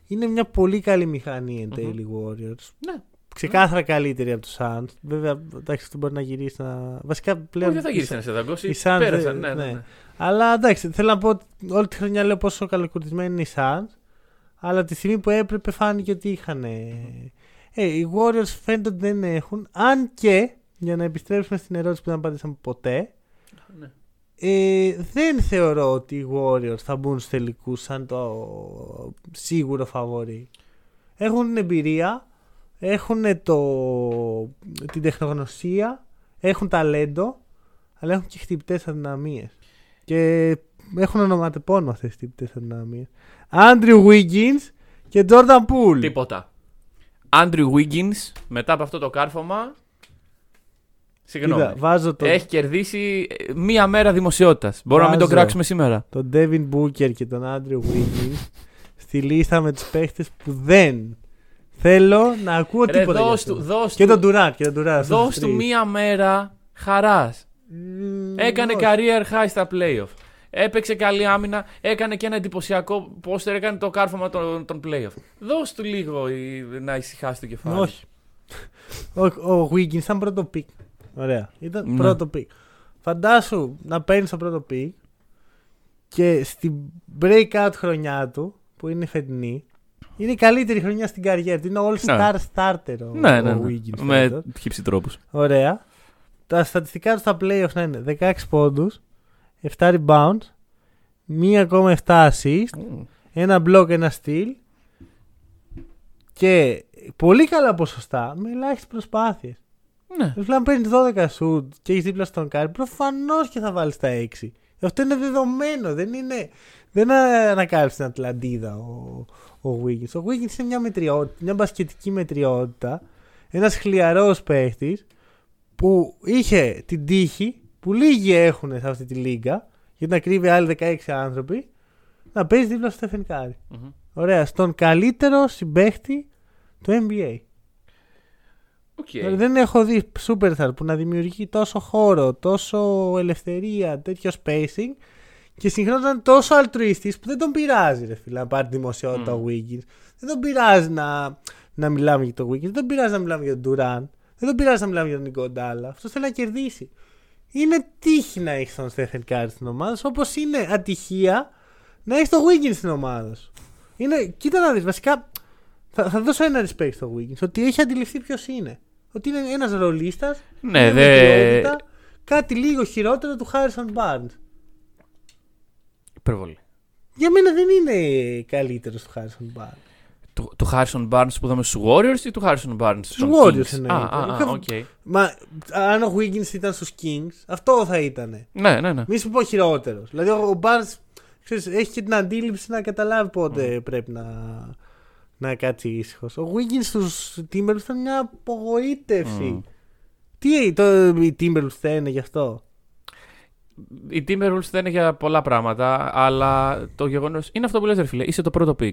Είναι μια πολύ καλή μηχανή εν τέλει Warriors. Ναι. Ξεκάθαρα καλύτερη από τους Suns. Βέβαια, εντάξει, αυτό μπορεί να γυρίσει να. Βασικά πλέον. Όχι, δεν θα γυρίσει να σε δαγκώσει. οι Suns Πέρασαν. δεν- Ναι, ναι, ναι. ναι. Αλλά εντάξει, θέλω να πω ότι όλη τη χρονιά λέω πόσο καλοκουρδισμένοι είναι οι Suns. Αλλά τη στιγμή που έπρεπε φάνηκε ότι είχαν. Ε, οι Warriors φαίνεται ότι δεν έχουν. Αν και, για να επιστρέψουμε στην ερώτηση που δεν απαντήσαμε ποτέ, Ναι. ε, δεν θεωρώ ότι οι Warriors θα μπουν στους τελικούς σαν το σίγουρο φαβορή. Έχουν την εμπειρία, έχουν το, την τεχνογνωσία, έχουν ταλέντο, αλλά έχουν και χτυπητές αδυναμίες. Και έχουν ονοματεπώνυμο αυτές τις χτυπητές αδυναμίες. Andrew Wiggins και Jordan Poole. Τίποτα. Andrew Wiggins, μετά από αυτό το κάρφωμα. Συγγνώμη. Κοίτα, βάζω τον, Έχει κερδίσει ε, μία μέρα δημοσιότητας. Μπορούμε να μην το Βάζω. κράξουμε σήμερα. τον Devin Booker και τον Andrew Wiggins στη λίστα με τους παίχτες που δεν θέλω να ακούω Ρε, τίποτα. για δώσ' αυτούς. του, δώσ' Και του, τον Durant και τον Durant. αυτούς δώσ' τους του τρεις. μία μέρα χαράς. Μμμ, Έκανε όχι. career high στα playoff. Έπαιξε καλή άμυνα, έκανε και ένα εντυπωσιακό πόστερ, έκανε το κάρφωμα των, των playoff. Δώσ' του λίγο η- να ησυχάσει το κεφάλι. Όχι. Ο, ο Wiggins ήταν πρώτο pick. Ωραία. Ήταν Ναι. πρώτο pick. Φαντάσου να παίρνει το πρώτο pick και στην breakout χρονιά του, που είναι η φετινή, Είναι η καλύτερη χρονιά στην καριέρα του. Είναι all-star starter ο, Ναι, ο ναι, ναι. Wiggins Με φέτος. χύψη τρόπους. Ωραία. Τα στατιστικά του στα playoffs να είναι 16 πόντους, 7 rebounds, 1,7 assist, ένα block, ένα steal και πολύ καλά ποσοστά με ελάχιστες προσπάθειες. Ναι. Δηλαδή, αν παίρνει 12 σουτ και έχεις δίπλα στον Κάρι, προφανώς και θα βάλεις τα 6. Αυτό είναι δεδομένο. Δεν είναι. Δεν ανακάλυψε την Ατλαντίδα ο, ο Wiggins. Ο Wiggins είναι μια μετριότητα, μια μπασκετική μετριότητα. Ένας χλιαρός παίχτης που είχε την τύχη που λίγοι έχουν σε αυτή τη λίγκα, γιατί να κρύβει άλλοι 16 άνθρωποι, να παίζει δίπλα στο Στέφεν Κάρι. Μμμ. Ωραία, στον καλύτερο συμπαίχτη του NBA. Οκ. Δηλαδή, δεν έχω δει superstar που να δημιουργεί τόσο χώρο, τόσο ελευθερία, τέτοιο spacing και συγχρόνως να είναι τόσο altruistής που δεν τον πειράζει ρε φίλε να πάρει τη δημοσιότητα Μμ. ο Wiggins. Δεν τον πειράζει να, να μιλάμε για τον Wiggins, δεν τον πειράζει να μιλάμε για τον Durant, δεν τον πειράζει να μιλάμε για τον Νικοντάλα. Αυτό θέλει να κερδίσει. Είναι τύχη να έχεις τον Stephen Curry στην ομάδα σου, όπως είναι ατυχία να έχεις τον Wiggins στην ομάδα σου. Είναι, κοίτα να δεις, βασικά θα, θα δώσω ένα respect στο Wiggins, ότι έχει αντιληφθεί ποιος είναι. Ότι είναι ένας ρολίστας. Ναι, δε. Κάτι λίγο χειρότερο του Harrison Barnes. Υπερβολή. Για μένα δεν είναι καλύτερος του Harrison Barnes. Του, του Harrison Barnes που είδαμε στους Warriors ή του Harrison Barnes Στους των Warriors Kings? εννοείται. Α, α, α, Είχα- οκ. Μα αν ο Wiggins ήταν στους Kings, αυτό θα ήταν. Ναι, ναι, ναι. Μη σου πω χειρότερος. Δηλαδή ο, ο Barnes ξέρεις, έχει και την αντίληψη να καταλάβει πότε πρέπει να, να κάτσει ήσυχος. Ο Wiggins στους Timberwolves ήταν μια απογοήτευση. Μμ. Τι το, οι Timberwolves φταίνε γι' αυτό; Οι Timberwolves δεν είναι για πολλά πράγματα, αλλά το γεγονό είναι αυτό που λες ρε φίλε. Είσαι το πρώτο pick.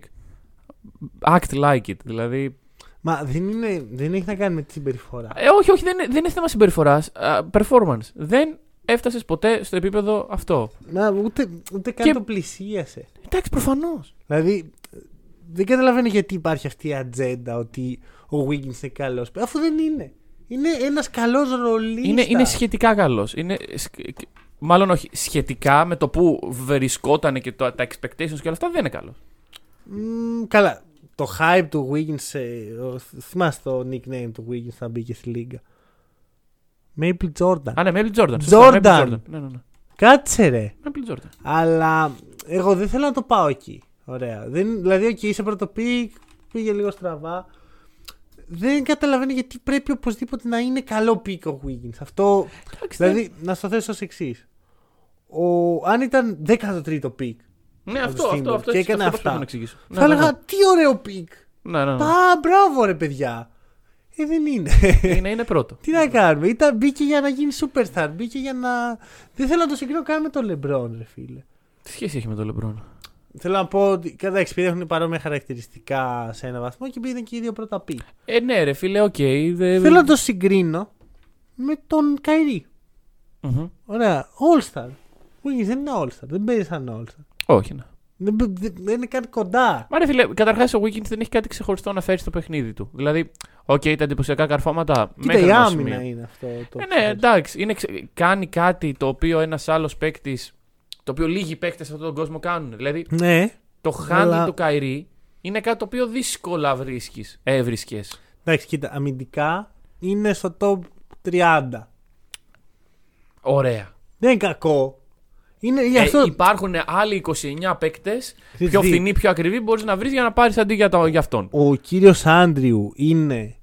Act like it. Δηλαδή. Μα δεν, είναι, δεν έχει να κάνει με τη συμπεριφορά. Ε, όχι, όχι, δεν, είναι- δεν είναι θέμα συμπεριφοράς. Performance. Δεν έφτασες ποτέ στο επίπεδο αυτό. Μα ούτε, ούτε καν Και- το πλησίασε. Εντάξει, προφανώς. Δηλαδή, δεν καταλαβαίνω γιατί υπάρχει αυτή η ατζέντα ότι ο Wiggins είναι καλός. Αφού δεν είναι. Είναι ένας καλός ρολίστα. Είναι, είναι σχετικά καλός. Είναι, σκ- μάλλον όχι. Σχετικά με το που βρισκόταν και το, τα expectations και όλα αυτά δεν είναι καλός. Μμμ, καλά. Το hype του Wiggins. ε, ο- θυμάσαι το nickname του Wiggins θα μπήκε στη λίγα. Maple Jordan. Α, ναι, Maple Jordan. Jordan. Maple Jordan. Ναι, ναι, ναι. Κάτσε ρε. Maple Jordan. Αλλά εγώ δεν θέλω να το πάω εκεί. Ωραία. Δεν, δηλαδή, οκ, είσαι πρώτο pick, πήγε λίγο στραβά. Δεν καταλαβαίνω γιατί πρέπει οπωσδήποτε να είναι καλό pick ο Wiggins. Αυτό. Εντάξει, δεν- Δηλαδή, να στο θέσω ως εξής. Αν ήταν 13ο pick, Ναι, από αυτό, τους αυτό, Timberwolves αυτό, και έτσι, έκανε αυτό αυτά. προσπαθώ να εξηγήσω. θα Ναι, ναι, έλεγα τι ωραίο pick. ναι. Ναι, ναι, ναι. Α, μπράβο ρε παιδιά. Ε, δεν είναι. είναι, είναι πρώτο. Τι να κάνουμε. Ήταν, μπήκε για να γίνει superstar. Μπήκε για να. Δεν θέλω να το συγκρίνω καν με τον LeBron, ρε φίλε. Τι σχέση έχει με τον Λεμπρόν. Θέλω να πω ότι κατά επειδή έχουν παρόμοια χαρακτηριστικά σε ένα βαθμό και επειδή ήταν και οι δύο πρώτα pick. Ε, ναι, ρε φίλε, οκ. δε- Θέλω να το συγκρίνω με τον Kyrie. Μμμ. Ωραία. All Star. Wiggins δεν είναι All Star. Δεν παίζει σαν All Star. Όχι, ναι. Δεν, μπαι- δεν, δεν είναι καν κοντά. Μα ρε φίλε, καταρχάς ο Wiggins δεν έχει κάτι ξεχωριστό να φέρει στο παιχνίδι του. Δηλαδή, οκ, τα εντυπωσιακά καρφώματα. Κοίτα, μέχρι η ενός άμυνα σημείου. είναι αυτό. Το Ε, ναι, εντάξει. Είναι, ξε- κάνει κάτι το οποίο ένας άλλος παίκτης. Το οποίο λίγοι παίκτες σε αυτόν τον κόσμο κάνουν. Δηλαδή, Ναι. το χάνει Αλλά- το Καϊρή είναι κάτι το οποίο δύσκολα βρίσκεις. Έβρισκες. Εντάξει, κοίτα, αμυντικά είναι στο top 30. Ωραία. Δεν είναι κακό. Είναι γι' Ε, αυτό. υπάρχουν άλλοι 29 παίκτες, Ξέρεις πιο τι, φθηνοί, πιο ακριβοί, μπορείς να βρεις για να πάρεις αντί για, το, για αυτόν. Ο κύριος Άντριου είναι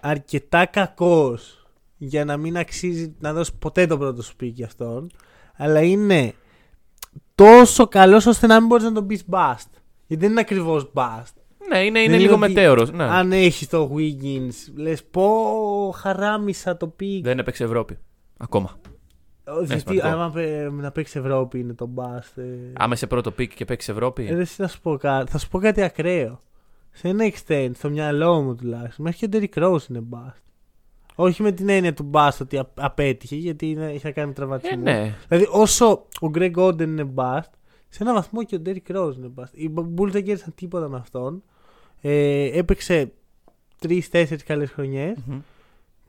αρκετά κακός για να μην αξίζει να δώσει ποτέ το πρώτο σου pick για αυτόν. Αλλά είναι τόσο καλός ώστε να μην μπορείς να τον πεις bust. Γιατί δεν είναι ακριβώς bust. Ναι, είναι, είναι Δεν λίγο ότι μετέωρος. Ναι. Αν έχεις το Wiggins, λες πως χαράμισα το pick. Δεν έπαιξε Ευρώπη. Ακόμα. Γιατί σημαντικό. άμα παι- να παίξει Ευρώπη είναι το bust. Ε. Άμα είσαι πρώτο pick και παίξεις Ευρώπη. Ε, ρε, εσύ να σου πω κάτι. Θα σου πω κάτι ακραίο. Σε ένα extent, στο μυαλό μου τουλάχιστον, μέχρι και ο Derrick Rose είναι bust. Όχι με την έννοια του bust ότι α- απέτυχε, γιατί είναι, είχε να κάνει με ε, τραυματισμό. ναι. Δηλαδή, όσο ο Greg Oden είναι bust, σε ένα βαθμό και ο Derrick Rose είναι bust. Οι Bulls δεν κέρδισαν τίποτα με αυτόν. Ε, έπαιξε τρει-τέσσερι καλές χρονιές. Μμμ.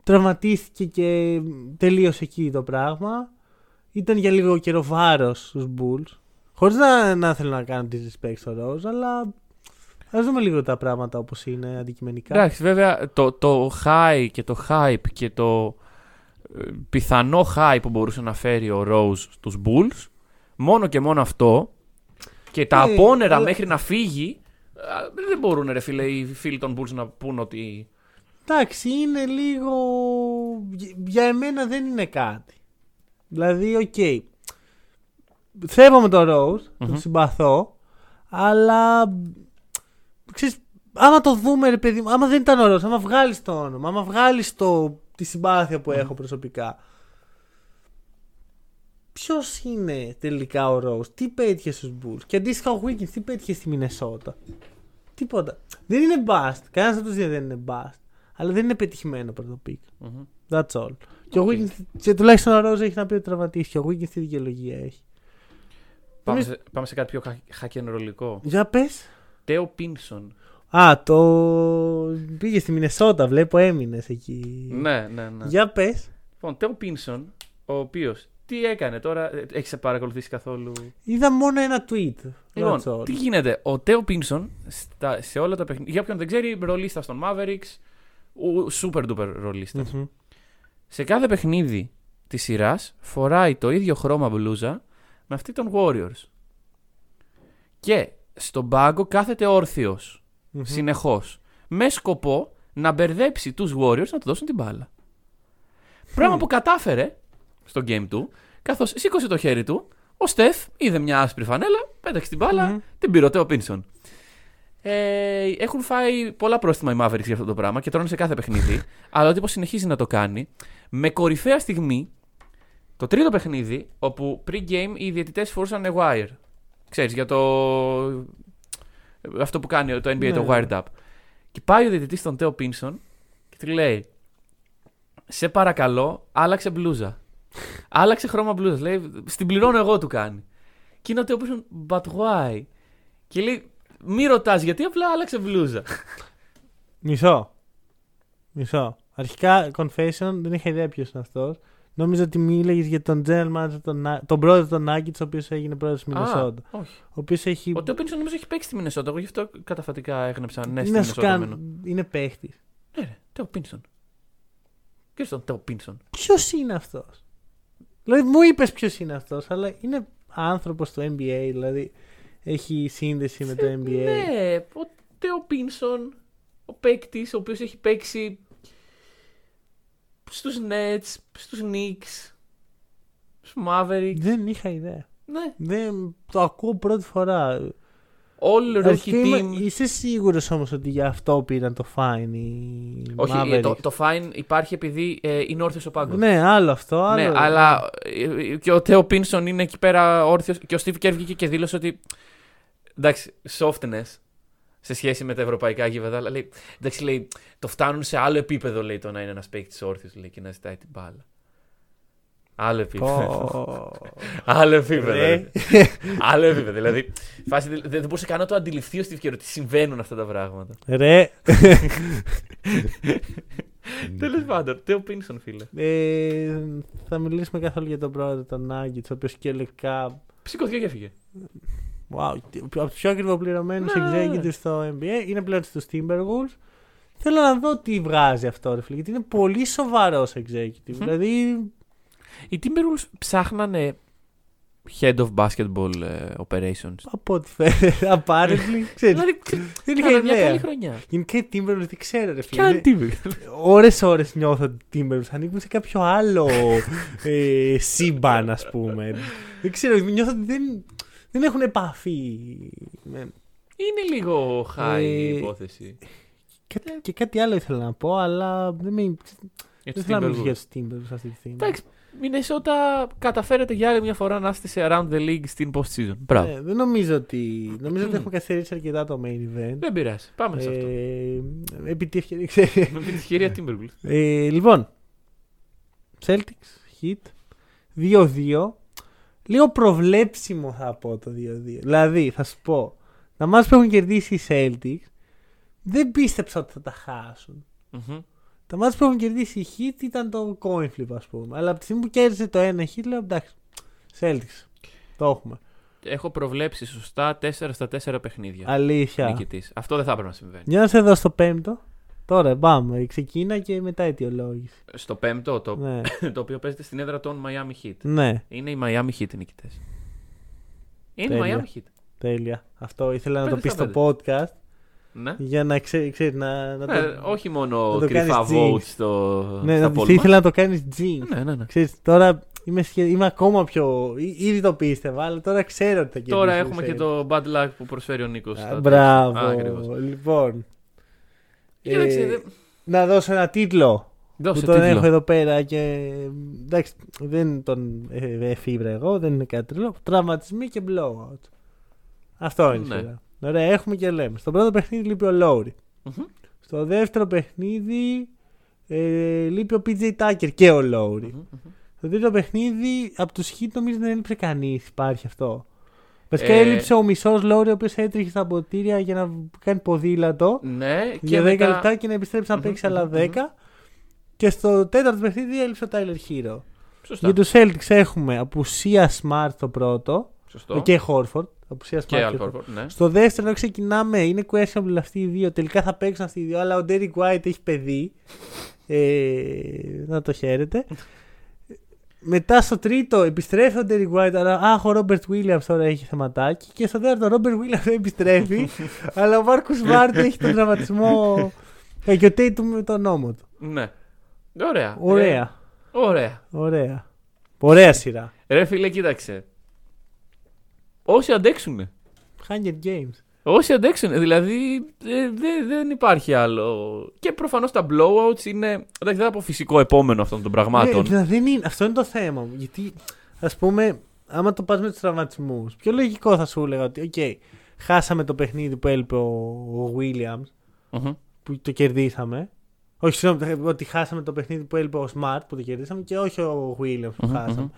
Τραυματίστηκε και τελείωσε εκεί το πράγμα. Ήταν για λίγο καιρό βάρος στους Bulls. Χωρίς να, να θέλω να κάνω disrespect στο Rose, αλλά Α δούμε λίγο τα πράγματα όπως είναι αντικειμενικά. Εντάξει, βέβαια το, το high και το hype και το ε, πιθανό high που μπορούσε να φέρει ο Rose στους Bulls, μόνο και μόνο αυτό και τα Ε, απόνερα αλλά- μέχρι να φύγει, α, δεν μπορούν ρε φίλε οι φίλοι των Bulls να πούν ότι... Εντάξει, είναι λίγο. Για εμένα δεν είναι κάτι. Δηλαδή, οκ. Σέβομαι τον Rose, Μμμ. τον συμπαθώ, αλλά. Ξέρεις, άμα το δούμε, ρε παιδί μου, άμα δεν ήταν ο Rose, άμα βγάλεις το όνομα, άμα βγάλεις τη συμπάθεια που έχω προσωπικά. Ποιος είναι τελικά ο Rose, τι πέτυχε στους Bulls; Και αντίστοιχα ο Wiggins τι πέτυχε στη Μινεσότα; Τίποτα. Δεν είναι bust. Κανένας από τους δύο δεν είναι bust. Αλλά δεν είναι πετυχημένο πρώτο pick. Μμμ. That's all. Και ο Wiggins, και τουλάχιστον ο Rose έχει να πει ότι τραυματίστηκε. Ο Wiggins τι δικαιολογία έχει. Πάμε, Εμείς- σε, πάμε σε κάτι πιο χα- χακενρολικό. Για πες. Τέο Πίνσον. Α, το. Πήγε στη Μινεσότα, βλέπω έμεινες εκεί. Ναι, ναι, ναι. Για πες. Λοιπόν, Τέο Πίνσον, ο οποίος τι έκανε τώρα, έχεις παρακολουθήσει καθόλου; Είδα μόνο ένα tweet. That's Λοιπόν, all. τι γίνεται; Ο Τέο Πίνσον στα, σε όλα τα παιχνίδια. Για όποιον δεν ξέρει, ρολίστα στον Mavericks. Ο super duper ρολίστα. Μμμ. Σε κάθε παιχνίδι της σειράς φοράει το ίδιο χρώμα μπλούζα με αυτή των Warriors. Και στον πάγκο κάθεται όρθιος Μμμ. συνεχώς με σκοπό να μπερδέψει τους Warriors να του δώσουν την μπάλα. Πράγμα που κατάφερε στο game του, καθώς σήκωσε το χέρι του, ο Στεφ είδε μια άσπρη φανέλα, πέταξε την μπάλα, Μμμ. την πήρε ο Τέο Πίνσον. Ε, έχουν φάει πολλά πρόστιμα οι Mavericks για αυτό το πράγμα και τρώνε σε κάθε παιχνίδι. αλλά ο τύπος συνεχίζει να το κάνει. Με κορυφαία στιγμή, το τρίτο παιχνίδι, όπου pre-game οι διαιτητές φορούσαν wire. Ξέρεις, για το... Αυτό που κάνει το NBA, το Ναι. wired up. Και πάει ο διαιτητής στον Τέο Πίνσον και του λέει «Σε παρακαλώ, άλλαξε μπλούζα». άλλαξε χρώμα μπλούζας. Λέει, στην πληρώνω εγώ του κάνει. Και είναι ο Τέο Πίνσον, but why? Και λέει, μη ρωτάς γιατί απλά άλλαξε μπλούζα. Μισό. Μισό. Αρχικά, confession, δεν είχα ιδέα ποιος είναι αυτός. Νόμιζα ότι μίλαγες για τον general manager, τον, Να- τον πρόεδρο των Nuggets, ο οποίο έγινε πρόεδρος της Μινεσότα. Α, όχι. Ο οποίος έχει. Ο Τέο Πίνσον νομίζω έχει παίξει στη Μινεσότα. Εγώ γι' αυτό καταφατικά έγνεψα ναι στη να σου Μινεσότα. κάνω- μένω. Είναι παίχτης. Ναι, ρε, Τέο Πίνσον. Ποιο είναι ο Τέο Πίνσον. Ποιος είναι αυτός; Δηλαδή, μου είπες ποιος είναι αυτός, αλλά είναι άνθρωπος του NBA, δηλαδή έχει σύνδεση με το NBA. Ναι, ο Τέο Πίνσον, ο παίκτης, ο οποίος έχει παίξει στους Nets, στους Knicks, στους Mavericks. Δεν είχα ιδέα. Ναι, Δεν, το ακούω πρώτη φορά. all rookie Αρχικά είμαι- team. Είσαι σίγουρος όμως ότι γι' αυτό πήραν το fine οι Όχι, Mavericks? ε, το, το fine υπάρχει επειδή ε, είναι όρθιος ο πάγκος. Ναι, άλλο αυτό. Άλλο... Ναι, αλλά ε, και ο Τέο Πίνσον είναι εκεί πέρα όρθιος και ο Steve Kerr βγήκε και δήλωσε ότι. Εντάξει, softness σε σχέση με τα ευρωπαϊκά γήπεδα. Αλλά λέει, εντάξει, λέει, το φτάνουν σε άλλο επίπεδο λέει, το να είναι ένας παίκτης όρθιος λέει, και να ζητάει την μπάλα. Άλλο επίπεδο. Πω. άλλο επίπεδο. Ρε. ρε. άλλο επίπεδο. Δηλαδή, φάση, δεν, δεν μπορούσε καν να το αντιληφθεί ο Steve Kerr ότι συμβαίνουν αυτά τα πράγματα. Ρε. Τέλος πάντων, Τέο Πίνσον, φίλε. Ε, θα μιλήσουμε καθόλου για τον πρόεδρο των Nuggets, ο οποίος κυριολεκτικά. Ψηκώθηκε και έφυγε. Wow, από τους πιο ακριβοπληρωμένου Ναι. executives στο NBA είναι πλέον στους Timberwolves. Θέλω να δω τι βγάζει αυτό, ρε φίλε, γιατί είναι πολύ σοβαρός executive. Δηλαδή, Οι Timberwolves ψάχνανε head of basketball ε, operations. από ό,τι φαίνεται, apparently, ξέρεις, δηλαδή, δεν είχα κάνανε μια καλή ιδέα. χρονιά. Γενικά οι Timberwolves δεν ξέρω, ρε Ποια φίλε. είναι Timberwolves. Ώρες ώρες νιώθω ότι οι Timberwolves ανήκουν σε κάποιο άλλο ε, σύμπαν, ας πούμε. δεν ξέρω, νιώθω ότι δεν, δεν έχουν επαφή. με- Είναι λίγο high η Ε, υπόθεση. Και, και κάτι άλλο ήθελα να πω, αλλά δεν, με, Για δεν τους θέλω να μιλήσω Timberwolves. για τους Timberwolves αυτή τη στιγμή. Εντάξει, Μινεσότα καταφέρετε για άλλη μια φορά να είστε σε around the league στην post-season. Μπράβο. Ε, δεν νομίζω ότι. Νομίζω ότι Μμ. έχουμε καθυστερήσει αρκετά το main event. Δεν πειράζει. Πάμε σε αυτό. Ε, επί τη ευκαιρία, ξέρει. Με την ευκαιρία Timberwolves. Ε, λοιπόν, Celtics, Heat, 2-2. Λίγο προβλέψιμο θα πω το 2-2. Δηλαδή, θα σου πω, τα μάτια που έχουν κερδίσει οι Celtics, δεν πίστεψα ότι θα τα χάσουν. Μμμ. Τα μάτια που έχουν κερδίσει οι Heat ήταν το coin flip, ας πούμε. Αλλά από τη στιγμή που κέρδισε το ένα Heat, λέω εντάξει, Celtics. Το έχουμε. έχω προβλέψει σωστά 4 στα 4 παιχνίδια. Αλήθεια. Νικητής. Αυτό δεν θα έπρεπε να συμβαίνει. Για να σε δω στο πέμπτο; Τώρα πάμε. Ξεκίνα και μετά αιτιολόγηση. Στο πέμπτο, το, Ναι. το οποίο παίζεται στην έδρα των Miami Heat. ναι, Είναι οι Miami Heat οι νικητές. Είναι οι Τέλεια. Miami Heat. τέλεια. Αυτό ήθελα να το Πέντε πεις στα στο podcast Ναι. για να ξέρει, ξέρεις, να, να Ναι, το. όχι μόνο να το κρυφά κάνεις votes jinx. στο, ναι, στα να, poll ήθελα μας. να το κάνεις jinx. Ναι, ναι, ναι. Ξέρεις, τώρα είμαι, σχε- είμαι ακόμα πιο. ή- Ήδη το πίστευα, αλλά τώρα ξέρω ότι θα κερδίσει. Τώρα ο έχουμε και Celtics. το bad luck που προσφέρει ο Νίκος. Α, Μπράβο. Ακριβώς. Λοιπόν. Κοίταξε, ε, δε- να δώσω ένα τίτλο. Δώσε που τον τίτλο. έχω εδώ πέρα και εντάξει, δεν τον ε, εφήβρα εγώ, δεν είναι κάτι τρελό. Τραυματισμοί και blowout. Αυτό είναι η Ναι. σειρά. Ωραία, έχουμε και λέμε. Στο πρώτο παιχνίδι λείπει ο Λόουρι. Μμμ. Στο δεύτερο παιχνίδι ε, λείπει ο PJ Tucker και ο Λόουρι. Μμμ, μμμ. Στο τρίτο παιχνίδι από τους Χιτ νομίζω δεν έλειψε κανείς. Υπάρχει αυτό. Βασικά Ε, έλειψε ο μισός Λόουρι ο οποίος έτρεχε στα ποτήρια για να κάνει ποδήλατο Ναι, και για 10 μετά... λεπτά και να επιστρέψει να Μμμ, παίξει μμμ, άλλα μμμ. 10. Και στο τέταρτο παιχνίδι έλειψε ο Tyler Hero. Σωστά. Για τους Celtics έχουμε απουσία Smart στο πρώτο Σωστό. και Horford. Απουσία Smart Και και Al Horford. Horford, ναι. Στο δεύτερο ξεκινάμε, είναι questionable αυτοί οι δύο. Τελικά θα παίξουν αυτοί οι δύο, αλλά ο Derek White έχει παιδί. Ε, να το χαίρετε. Μετά στο τρίτο επιστρέφει ο Derek White, αλλά αχ, ο Robert Williams τώρα έχει θεματάκι. Και στο τέταρτο ο Robert Williams δεν επιστρέφει, αλλά ο Marcus Smart έχει τον τραυματισμό. Ε, και ο Tatum με τον ώμο του. Ναι. Ωραία. Ωραία. Ε, ωραία. Ωραία. Ωραία σειρά. Ρε φίλε, κοίταξε. Όσοι αντέξουν. Hunger Games. Όσοι αντέξουν. Δηλαδή ε, δε- δεν υπάρχει άλλο. Και προφανώς τα blowouts είναι. Εντάξει, δεν θα πω φυσικό επόμενο αυτών των πραγμάτων. Ναι, δηλαδή δεν είναι, αυτό είναι το θέμα μου. Γιατί, ας πούμε, άμα το πας με τους τραυματισμούς, πιο λογικό θα σου έλεγα ότι, οκ, χάσαμε το παιχνίδι που έλειπε ο, ο Williams, Μμμ. που το κερδίσαμε. Όχι, συγγνώμη, ότι χάσαμε το παιχνίδι που έλειπε ο Smart που το κερδίσαμε και όχι ο Williams που Μμμ, χάσαμε. μμμ.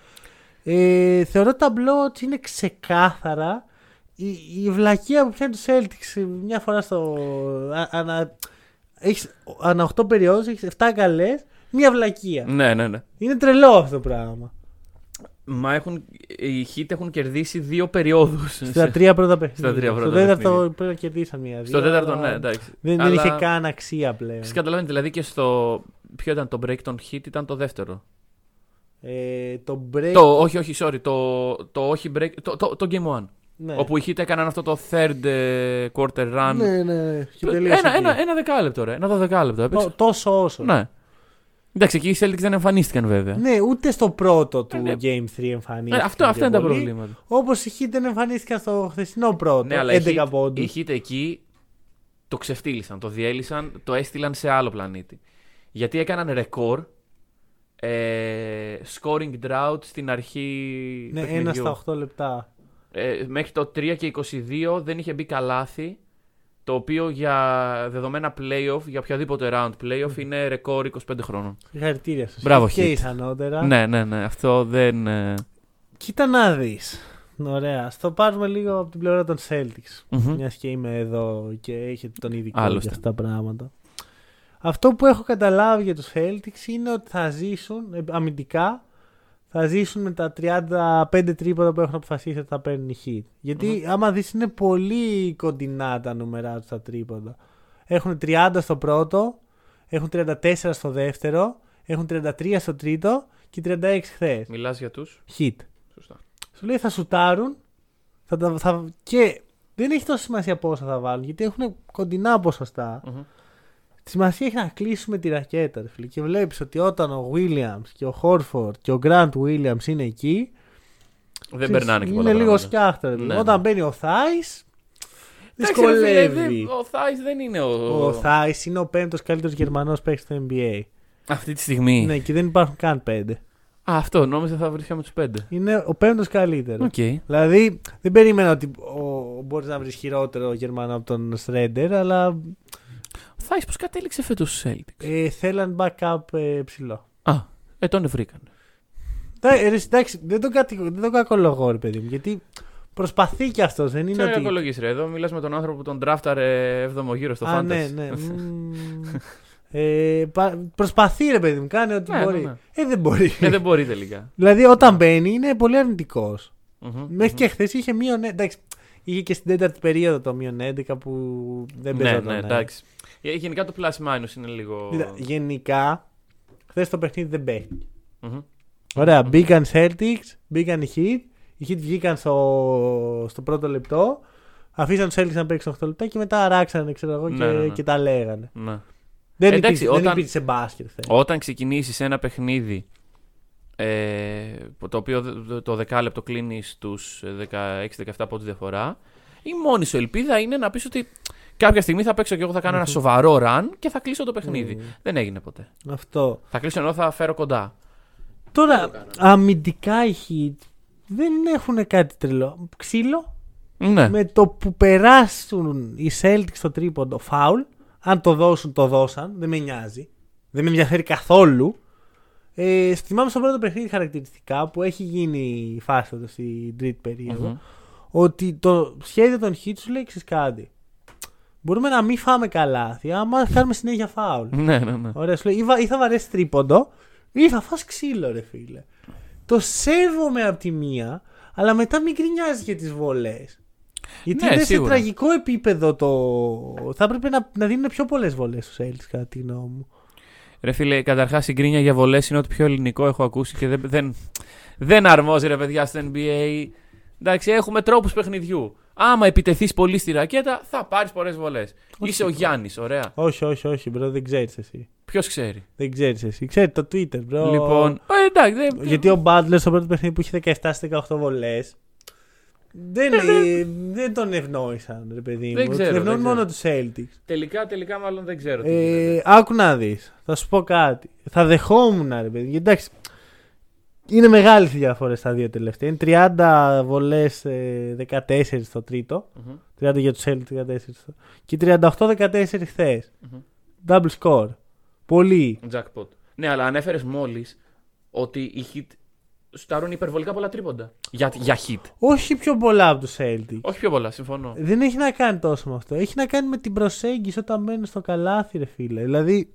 Ε, θεωρώ τα blowouts είναι ξεκάθαρα η, η βλακεία που πιάνει του Celtics μια φορά στο. Α, ανα, έχεις, ανά 8 περιόδους έχεις 7 καλές, μια βλακεία. Ναι, ναι, ναι. Είναι τρελό αυτό το πράγμα. Μα έχουν, οι Heat έχουν κερδίσει δύο περιόδους. Στα τρία πρώτα παιχνίδια. Στα τρία πρώτα Στο τέταρτο παιχνίδια. πρέπει να κερδίσαν μία. Στο τέταρτο, ναι, εντάξει. Δεν, δεν Αλλά- είχε καν αξία πλέον. Εσείς καταλαβαίνετε, δηλαδή και στο. Ποιο ήταν το break των Heat, ήταν το δεύτερο. Ε, το break. Το, όχι, όχι, sorry. Το, το όχι break. Το, το, το Game 1. Ναι. Όπου οι Heat έκαναν αυτό το third ε, quarter run. Ναι, ναι, ναι. Και τελείωσε ένα, εκεί. ένα, ένα δεκάλεπτο, ρε. Ένα δεκάλεπτο. Έπαιξε. Τό- Τόσο όσο. Ναι. Εντάξει, εκεί οι Celtics δεν εμφανίστηκαν βέβαια. Ναι, ούτε στο πρώτο του Ναι. Game 3 Ε, εμφανίστηκαν. αυτό, αυτά και είναι τα πολύ. προβλήματα. Όπως οι Heat δεν εμφανίστηκαν στο χθεσινό πρώτο. Ναι, αλλά οι 11 Heat, πόντους. οι Heat εκεί το ξεφτύλισαν, το διέλυσαν, το έστειλαν σε άλλο πλανήτη. Γιατί έκαναν ρεκόρ ε, scoring drought στην αρχή Ναι, παιχνιδιού. ένα στα 8 λεπτά. Ε, μέχρι το 3 και 22 δεν είχε μπει καλάθι, το οποίο για δεδομένα playoff, για οποιαδήποτε round playoff, είναι ρεκόρ 25 χρόνων. Συγχαρητήρια σας. Μπράβο, Και Heat. ίσανότερα. Ναι, ναι, ναι, αυτό δεν... ε, Κοίτα να δεις. Ωραία. Στο πάρουμε λίγο από την πλευρά των Celtics. μμμ. Μιας και είμαι εδώ και έχετε τον ειδικό Άλλωστε. για αυτά τα πράγματα. Αυτό που έχω καταλάβει για τους Celtics είναι ότι θα ζήσουν ε, αμυντικά θα ζήσουν με τα 35 τρίποτα που έχουν αποφασίσει ότι θα παίρνουν οι Heat. Γιατί άμα δεις είναι πολύ κοντινά τα νούμερά τους τα τρίποτα. Έχουν 30 στο πρώτο, έχουν 34 στο δεύτερο, έχουν 33 στο τρίτο και 36 χθες. Μιλάς για τους; Hit. Σωστά. Σου λέει θα σουτάρουν θα, τα- θα, και δεν έχει τόσο σημασία πόσα θα βάλουν γιατί έχουν κοντινά ποσοστά. Μμμ. Τη σημασία έχει να κλείσουμε τη ρακέτα. Ρε, φίλε. Και βλέπεις ότι όταν ο Williams και ο Χόρφορντ και ο Grant Williams είναι εκεί. Δεν περνάνε και πολλά Είναι λίγο πράγματα. σκιάχτα. ρε, Ναι, φίλε. ναι. Όταν μπαίνει ο Θάη. Εντάξει, ρε φίλε, Δυσκολεύει. δεν- Ο Theis δεν είναι ο... Ο Theis είναι ο πέμπτος καλύτερος Γερμανός παίκτης στο NBA. Αυτή τη στιγμή. Ναι, και δεν υπάρχουν καν πέντε. Α, αυτό, νόμιζα θα βρίσκαμε τους πέντε. Είναι ο πέμπτος καλύτερος. Οκ. Δηλαδή δεν περίμενα ότι μπορείς να βρεις χειρότερο Γερμανό από τον Schröder, αλλά Ο Theis πώς κατέληξε φέτος στους Celtics. ε, θέλαν backup ε, ψηλό. Α, ε, τον βρήκαν. Τα- ε, ρε, Εντάξει, δεν τον, κατηγο- δεν τον κακολογώ, ρε παιδί μου, γιατί προσπαθεί κι αυτός. Δεν είναι Τι να ότι. κακολογείς ρε, εδώ μιλάς με τον άνθρωπο που τον τράφταρε 7ο γύρο στο Α, Fantasy. ναι, ναι. μμμ. ε, πα- προσπαθεί, ρε παιδί μου, κάνει ό,τι Ναι, μπορεί. ναι, ναι. Ε, δεν μπορεί. Ε, δεν μπορεί τελικά. δηλαδή, όταν μπαίνει, είναι πολύ αρνητικός. Μμμ, Μέχρι μμμ. και χθες είχε μείον. Εντάξει, είχε και στην τέταρτη περίοδο το μείον 11 που δεν Ναι, παίζονταν. ναι, ε. εντάξει. Ε, Γενικά το plus minus είναι λίγο. Κοίτα, γενικά, χθες το παιχνίδι δεν παίχτηκε. Μμμ. Ωραία, μπήκαν Celtics, μπήκαν οι Heat. Οι Heat βγήκαν στο, στο πρώτο λεπτό. Αφήσαν τους Celtics να παίξουν 8 λεπτά και μετά αράξανε ξέρω εγώ, Ναι, και, ναι, ναι. και τα λέγανε. Ναι. Δεν, Εντάξει, υπήρξε, δεν όταν- υπήρξε μπάσκετ χθες. Όταν ξεκινήσεις ένα παιχνίδι ε, το οποίο το- το δεκάλεπτο κλείνεις στους 16-17 πόντους διαφορά, η μόνη σου ελπίδα είναι να πεις ότι κάποια στιγμή θα παίξω και εγώ θα κάνω ένα σοβαρό run και θα κλείσω το παιχνίδι. Μμμ. Δεν έγινε ποτέ. Αυτό. Θα κλείσω ενώ θα φέρω κοντά. Τώρα, αμυντικά οι Heat δεν έχουν κάτι τρελό. Ξύλο, Ναι. με το που περάσουν οι Celtics στο τρίποντο φάουλ, αν το δώσουν, το δώσαν. Δεν με νοιάζει. Δεν με ενδιαφέρει καθόλου. Ε, θυμάμαι στο πρώτο παιχνίδι χαρακτηριστικά που έχει γίνει η φάση του στην τρίτη περίοδο. Μμμ. Ότι το σχέδιο των Heat σου λέει εξής κάτι. Μπορούμε να μην φάμε καλάθι, άμα κάνουμε συνέχεια φάουλ. Ναι, ναι, ναι. Ωραία, σου λέει ή, βα- ή θα βαρέσει τρίποντο ή θα φας ξύλο, ρε φίλε. Το σέβομαι από τη μία, αλλά μετά μην γκρινιάζεις για τις βολές. Γιατί Ναι, είναι σε σίγουρα. τραγικό επίπεδο το. Θα έπρεπε να, να δίνουν πιο πολλές βολές στους Έλληνες, κατά τη γνώμη μου. Ρε φίλε, καταρχάς η γκρίνια για βολές είναι ό,τι πιο ελληνικό έχω ακούσει και δεν, δεν, δεν αρμόζει ρε παιδιά στο NBA. Εντάξει, έχουμε τρόπους παιχνιδιού. Άμα επιτεθείς πολύ στη ρακέτα, θα πάρεις πολλές βολές. Είσαι ο Γιάννης, ωραία. Όχι, όχι, όχι, bro, δεν ξέρεις εσύ. Ποιος ξέρει; Δεν ξέρεις εσύ. Ξέρει το Twitter, bro. Λοιπόν. Ε, εντάξει, δεν- Γιατί ο Butler στο πρώτο παιχνίδι που είχε 17 στις 18 βολές. Δεν, ε, δεν τον ευνόησαν, ρε παιδί μου. Δεν ξέρω, Τον ευνοούν δεν μόνο τους Celtics. Τελικά, τελικά, μάλλον δεν ξέρω. τι γίνεται. Ε, άκου να δεις. Θα σου πω κάτι. Θα δεχόμουν, ρε παιδί. Γιατί εντάξει. Είναι μεγάλες οι διαφορές στα δύο τελευταία. Είναι 30 βολές 14 στο τρίτο. Μμμ. 30 για τους Celtics, 14 στο. Και 38-14 χθε. Μμμ. Double score. Πολύ. Jackpot. Ναι, αλλά ανέφερες μόλις ότι οι hit στάρουν υπερβολικά πολλά τρίποντα. Για, για hit. Όχι πιο πολλά από τους Celtics. Όχι πιο πολλά, συμφωνώ. Δεν έχει να κάνει τόσο με αυτό. Έχει να κάνει με την προσέγγιση όταν μένουν στο καλάθι, ρε φίλε. Δηλαδή.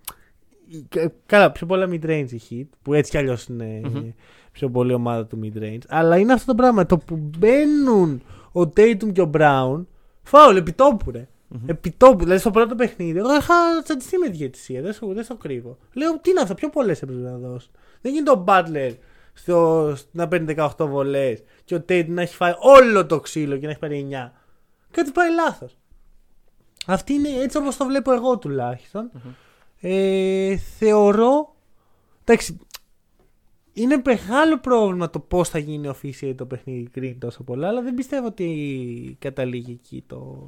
κα- Καλά, πιο πολλά mid-range η hit, που έτσι κι αλλιώς είναι Μμμ. Πιο πολύ ομάδα του mid-range. Αλλά είναι αυτό το πράγμα. Το που μπαίνουν ο Tatum και ο Brown, φάουλ επιτόπου, ρε. Επιτόπου. Δηλαδή στο πρώτο παιχνίδι, εγώ είχα τσαντιστεί με τη διαιτησία. Δεν σου, δεν στο κρύβω. Λέω, τι είναι αυτό, πιο πολλές έπρεπε να δώσουν. Δεν γίνεται ο Butler στο, να παίρνει 18 βολές και ο Tatum να έχει φάει όλο το ξύλο και να έχει πάρει 9. Κάτι πάει λάθος. Αυτή είναι έτσι όπως το βλέπω εγώ τουλάχιστον. Ε, θεωρώ. Εντάξει, είναι μεγάλο πρόβλημα το πώς θα γίνει official το παιχνίδι Green τόσο πολλά, αλλά δεν πιστεύω ότι καταλήγει εκεί το.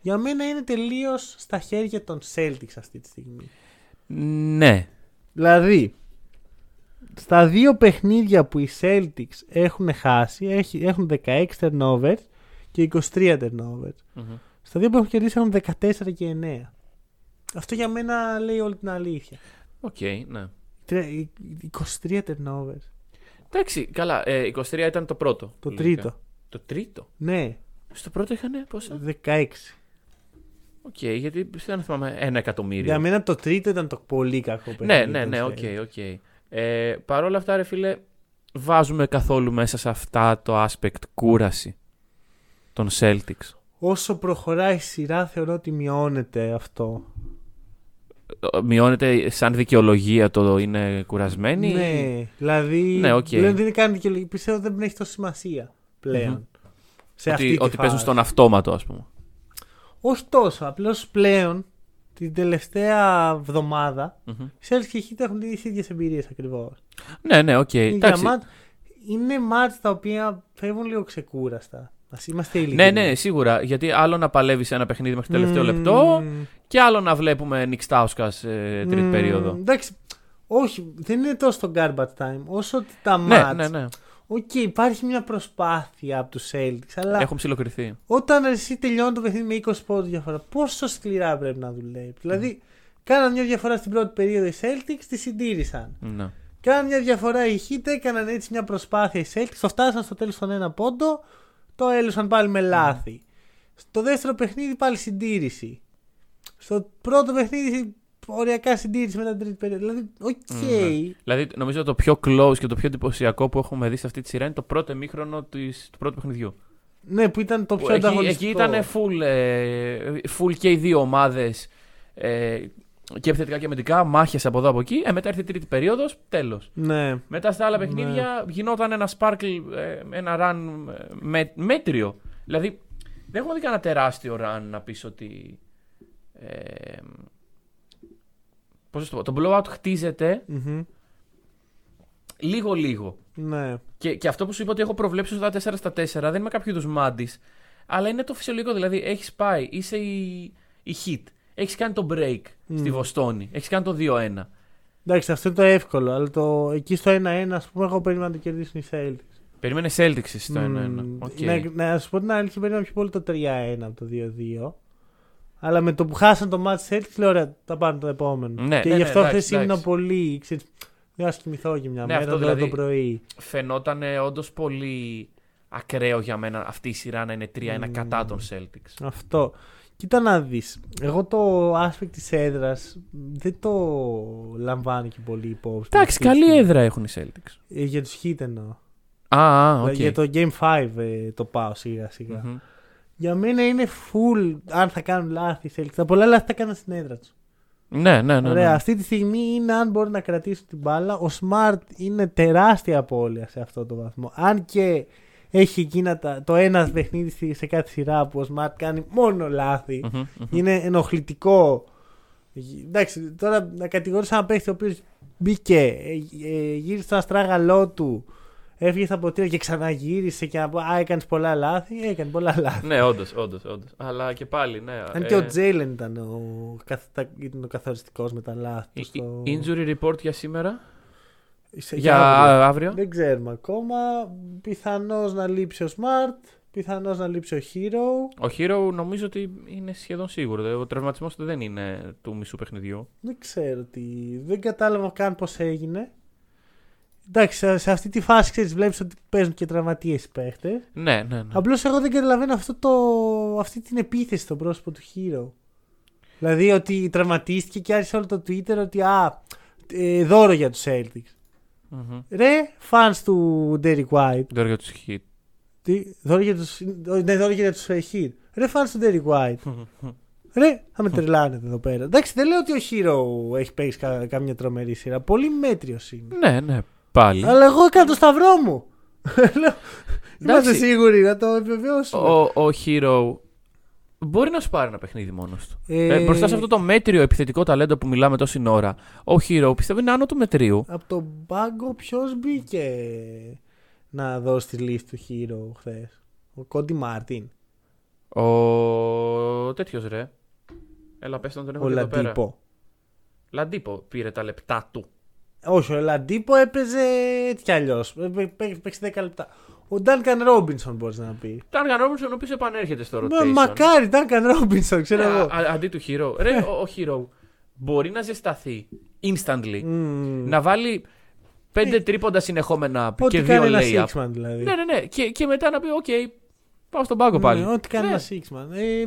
Για μένα είναι τελείως στα χέρια των Celtics αυτή τη στιγμή. Ναι. Δηλαδή, στα δύο παιχνίδια που οι Celtics έχουν χάσει, έχει- έχουν 16 turnovers και 23 turnovers. Μμμ. Στα δύο που έχουν κερδίσει έχουν 14 και 9. Αυτό για μένα λέει όλη την αλήθεια. Οκ, ναι. Τρε- 23 turnovers. Εντάξει, καλά. Ε, 23 ήταν το πρώτο. Το λογικά. τρίτο. Το τρίτο; Ναι, Στο πρώτο είχαν πόσα; 16. Οκ, γιατί δεν θυμάμαι ένα εκατομμύριο. Για μένα το τρίτο ήταν το πολύ κακό Ναι, παιχνίδι. ναι, των ναι, οκ, Celtics. οκ. Ε, Παρ' όλα αυτά, ρε φίλε, βάζουμε καθόλου μέσα σε αυτά το aspect κούραση των Celtics. Όσο προχωράει η σειρά θεωρώ ότι μειώνεται αυτό. Ε, Μειώνεται σαν δικαιολογία το είναι κουρασμένοι. Ναι, δηλαδή Ναι, οκ. δεν είναι καν δικαιολογία. Πιστεύω δεν έχει τόση σημασία πλέον. Μμμ. Σε αυτή Ότι, τη ότι παίζουν φάση. στον αυτόματο, ας πούμε. Όχι τόσο. Απλώς πλέον την τελευταία εβδομάδα Μμμ. οι Celtics και οι Heat έχουν τις ίδιες εμπειρίες ακριβώς. Ναι, ναι, οκ. Εντάξει. Είναι ματς τα οποία φεύγουν λίγο ξεκούραστα. Ας είμαστε Ναι, ειλικρινείς. ναι, σίγουρα. Γιατί άλλο να παλεύεις ένα παιχνίδι μέχρι το τελευταίο Μμμ. λεπτό και άλλο να βλέπουμε Nik Stauskas ε, τρίτη Μμμ, περίοδο. Εντάξει. Όχι, δεν είναι τόσο το garbage time όσο ότι τα Ναι, ματς. ναι, ναι. Οκ, υπάρχει μια προσπάθεια από τους Celtics, αλλά Έχουν ψιλοκριθεί. όταν εσύ τελειώνει το παιχνίδι με 20 πόντους διαφορά, πόσο σκληρά πρέπει να δουλεύεις. Δηλαδή, κάναν μια διαφορά στην πρώτη περίοδο οι Celtics, τη συντήρησαν. Ναι. Κάναν μια διαφορά οι Heat, έκαναν έτσι μια προσπάθεια οι Celtics, το φτάσαν στο τέλος στον ένα πόντο, το έχασαν πάλι με λάθη. Στο δεύτερο παιχνίδι πάλι συντήρηση. Στο πρώτο παιχνίδι οριακά συντήρηση μετά την τρίτη περίοδο. Δηλαδή, οκ. Ναι. Δηλαδή, νομίζω το πιο close και το πιο εντυπωσιακό που έχουμε δει σε αυτή τη σειρά είναι το πρώτο ημίχρονο της, του πρώτου παιχνιδιού. Ναι, που ήταν το πιο Που εκεί, ανταγωνιστικό. εκεί ήταν full, ε, full και οι δύο ομάδες. Ε, και επιθετικά και αμυντικά, μάχε από εδώ από εκεί. Ε, μετά ήρθε η τρίτη περίοδος, τέλος. Ναι. Μετά στα άλλα Ναι. παιχνίδια γινόταν ένα sparkle, ε, ένα run ε, με, μέτριο. Δηλαδή, δεν έχουμε δει κανένα τεράστιο run να πεις ότι. Ε, πώς να το πω, το blowout χτίζεται Μμμ. λίγο-λίγο. Ναι. Και, και αυτό που σου είπα ότι έχω προβλέψει στα 4 στα 4 δεν είμαι κάποιο είδους μάντης. Αλλά είναι το φυσιολογικό. Δηλαδή, έχεις πάει, είσαι η, οι Heat. Έχεις κάνει το break στη Μμ. Βοστόνη. Έχεις κάνει το 2-1. Εντάξει, αυτό είναι το εύκολο. Αλλά το, εκεί στο 1-1, ας πούμε, εγώ περίμενα να το κερδίσουν οι Celtics. Περίμενε Celtics εσύ το 1-1. Μμμ, Οκ. Ναι, να σου πω την αλήθεια, περίμενα πιο πολύ το 3-1 από το 2-2. Αλλά με το που χάσαν το match Celtics, λέω ωραία, θα πάρουν το επόμενο. Ναι, και ναι, γι' ναι, αυτό εντάξει, χθες ήμουν εντάξει. πολύ. Ξέρεις, δεν θα κοιμηθώ και μια Ναι, μέρα αυτό τώρα δηλαδή- το πρωί. Φαινόταν όντως πολύ ακραίο για μένα αυτή η σειρά να είναι 3-1 Μμμ. κατά των Celtics. Αυτό. Κοίτα να δεις. Εγώ το aspect της έδρας δεν το λαμβάνω και πολύ υπόψη. Εντάξει, αυτή τη καλή στιγμή. έδρα έχουν οι Celtics. Ε, για τους Heat εννοώ. Α, α, οκ. Για το Game 5 ε, το πάω σιγά σιγά. Μμμ. Για μένα είναι full αν θα κάνουν λάθη οι Celtics. Τα πολλά λάθη τα κάνουν στην έδρα τους. Ναι, ναι, ναι. Ωραία, ναι. αυτή τη στιγμή είναι αν μπορεί να κρατήσουν την μπάλα. Ο Smart είναι τεράστια απώλεια σε αυτό το βαθμό. Αν και έχει εκείνα τα, το ένας παιχνίδι στη- σε κάθε σειρά που ο Smart κάνει μόνο λάθη. Μμμ, μμμ. Είναι ενοχλητικό. Εντάξει, τώρα να κατηγορήσω ένα παίχτη ο οποίος μπήκε, ε, ε, γύρισε στον αστράγαλό του, έφυγε στα ποτήρια και ξαναγύρισε και να πω Α, έκανες πολλά λάθη. Έκανε πολλά λάθη. Ναι, όντως, όντως, όντως. Αλλά και πάλι, ναι. Αν ε, και ο Τζέιλεν ήταν ο, καθ- τα- ήταν ο καθοριστικός με τα λάθη. του η- στο- η- Injury report για σήμερα. Σε- Για αύριο. αύριο. Δεν ξέρουμε ακόμα. Πιθανώς να λείψει ο Smart. Πιθανώς να λείψει ο Hero. Ο Hero νομίζω ότι είναι σχεδόν σίγουρο. Δηλαδή, Ο τραυματισμός του δεν είναι του μισού παιχνιδιού. Δεν ξέρω τι. Δεν κατάλαβα καν πώς έγινε. Εντάξει, σε- σε αυτή τη φάση ξέρεις, βλέπεις ότι παίζουν και τραυματίες οι παίχτες. Ναι, ναι, ναι. Απλώς εγώ δεν καταλαβαίνω αυτό το, αυτή την επίθεση στο πρόσωπο του Hero. Δηλαδή ότι τραυματίστηκε και άρχισε όλο το Twitter ότι α, ε, δώρο για τους Celtics. Μμμ. Ρε, fans του Derek White. Τώρα για τους hit. Τι, δώρο για τους, ναι, δώρο για τους ε, Heat. Ρε, fans του Derek White. Ρε, θα με τρελάνετε εδώ πέρα. Εντάξει, δεν λέω ότι ο Hero έχει παίξει κα, κάμια τρομερή σειρά. Πολύ μέτριος είναι. ναι, ναι, πάλι. Αλλά εγώ έκανα το σταυρό μου. Λέω, Είμαστε Εντάξει. σίγουροι να το επιβεβαιώσουμε. Ο, ο Hero μπορεί να σου πάρει ένα παιχνίδι μόνος του. Ε, Ε, μπροστά σε αυτό το μέτριο επιθετικό ταλέντο που μιλάμε τόση ώρα, ο Hero πιστεύω είναι άνω του μετρίου. Από τον πάγκο ποιος μπήκε να δώσει τη λύση του Hero χθες; Ο Κόντι Μάρτιν. Ο τέτοιος ρε. Έλα, πες τον τον έχω Ο και εδώ πέρα. Λαντίπο. Λαντίπο πήρε τα λεπτά του. Όχι, ο Λαντίπο έπαιζε έτσι κι αλλιώς. Παίξει 10 λεπτά. Ο Ντάνκαν Ρόμπινσον μπορείς να πει. Τάργαν Ρόμπινσον ο οποίος επανέρχεται στο Μα, rotation. μακάρι, Ντάνκαν Ρόμπινσον, ξέρω Ε, εγώ. α- α- αντί του Herro. Ρε, ο, ο Herro μπορεί να ζεσταθεί instantly. Μμμ. Να βάλει πέντε τρίποντα συνεχόμενα Ε, Ό,τι και δύο κάνει ένα layup. Sixth man δηλαδή. Ναι, ναι, ναι. Και, και μετά να πει, οκ, πάω στον πάγκο πάλι. Ναι, ό,τι κάνει Ναι. ένα Sixth man. Ε,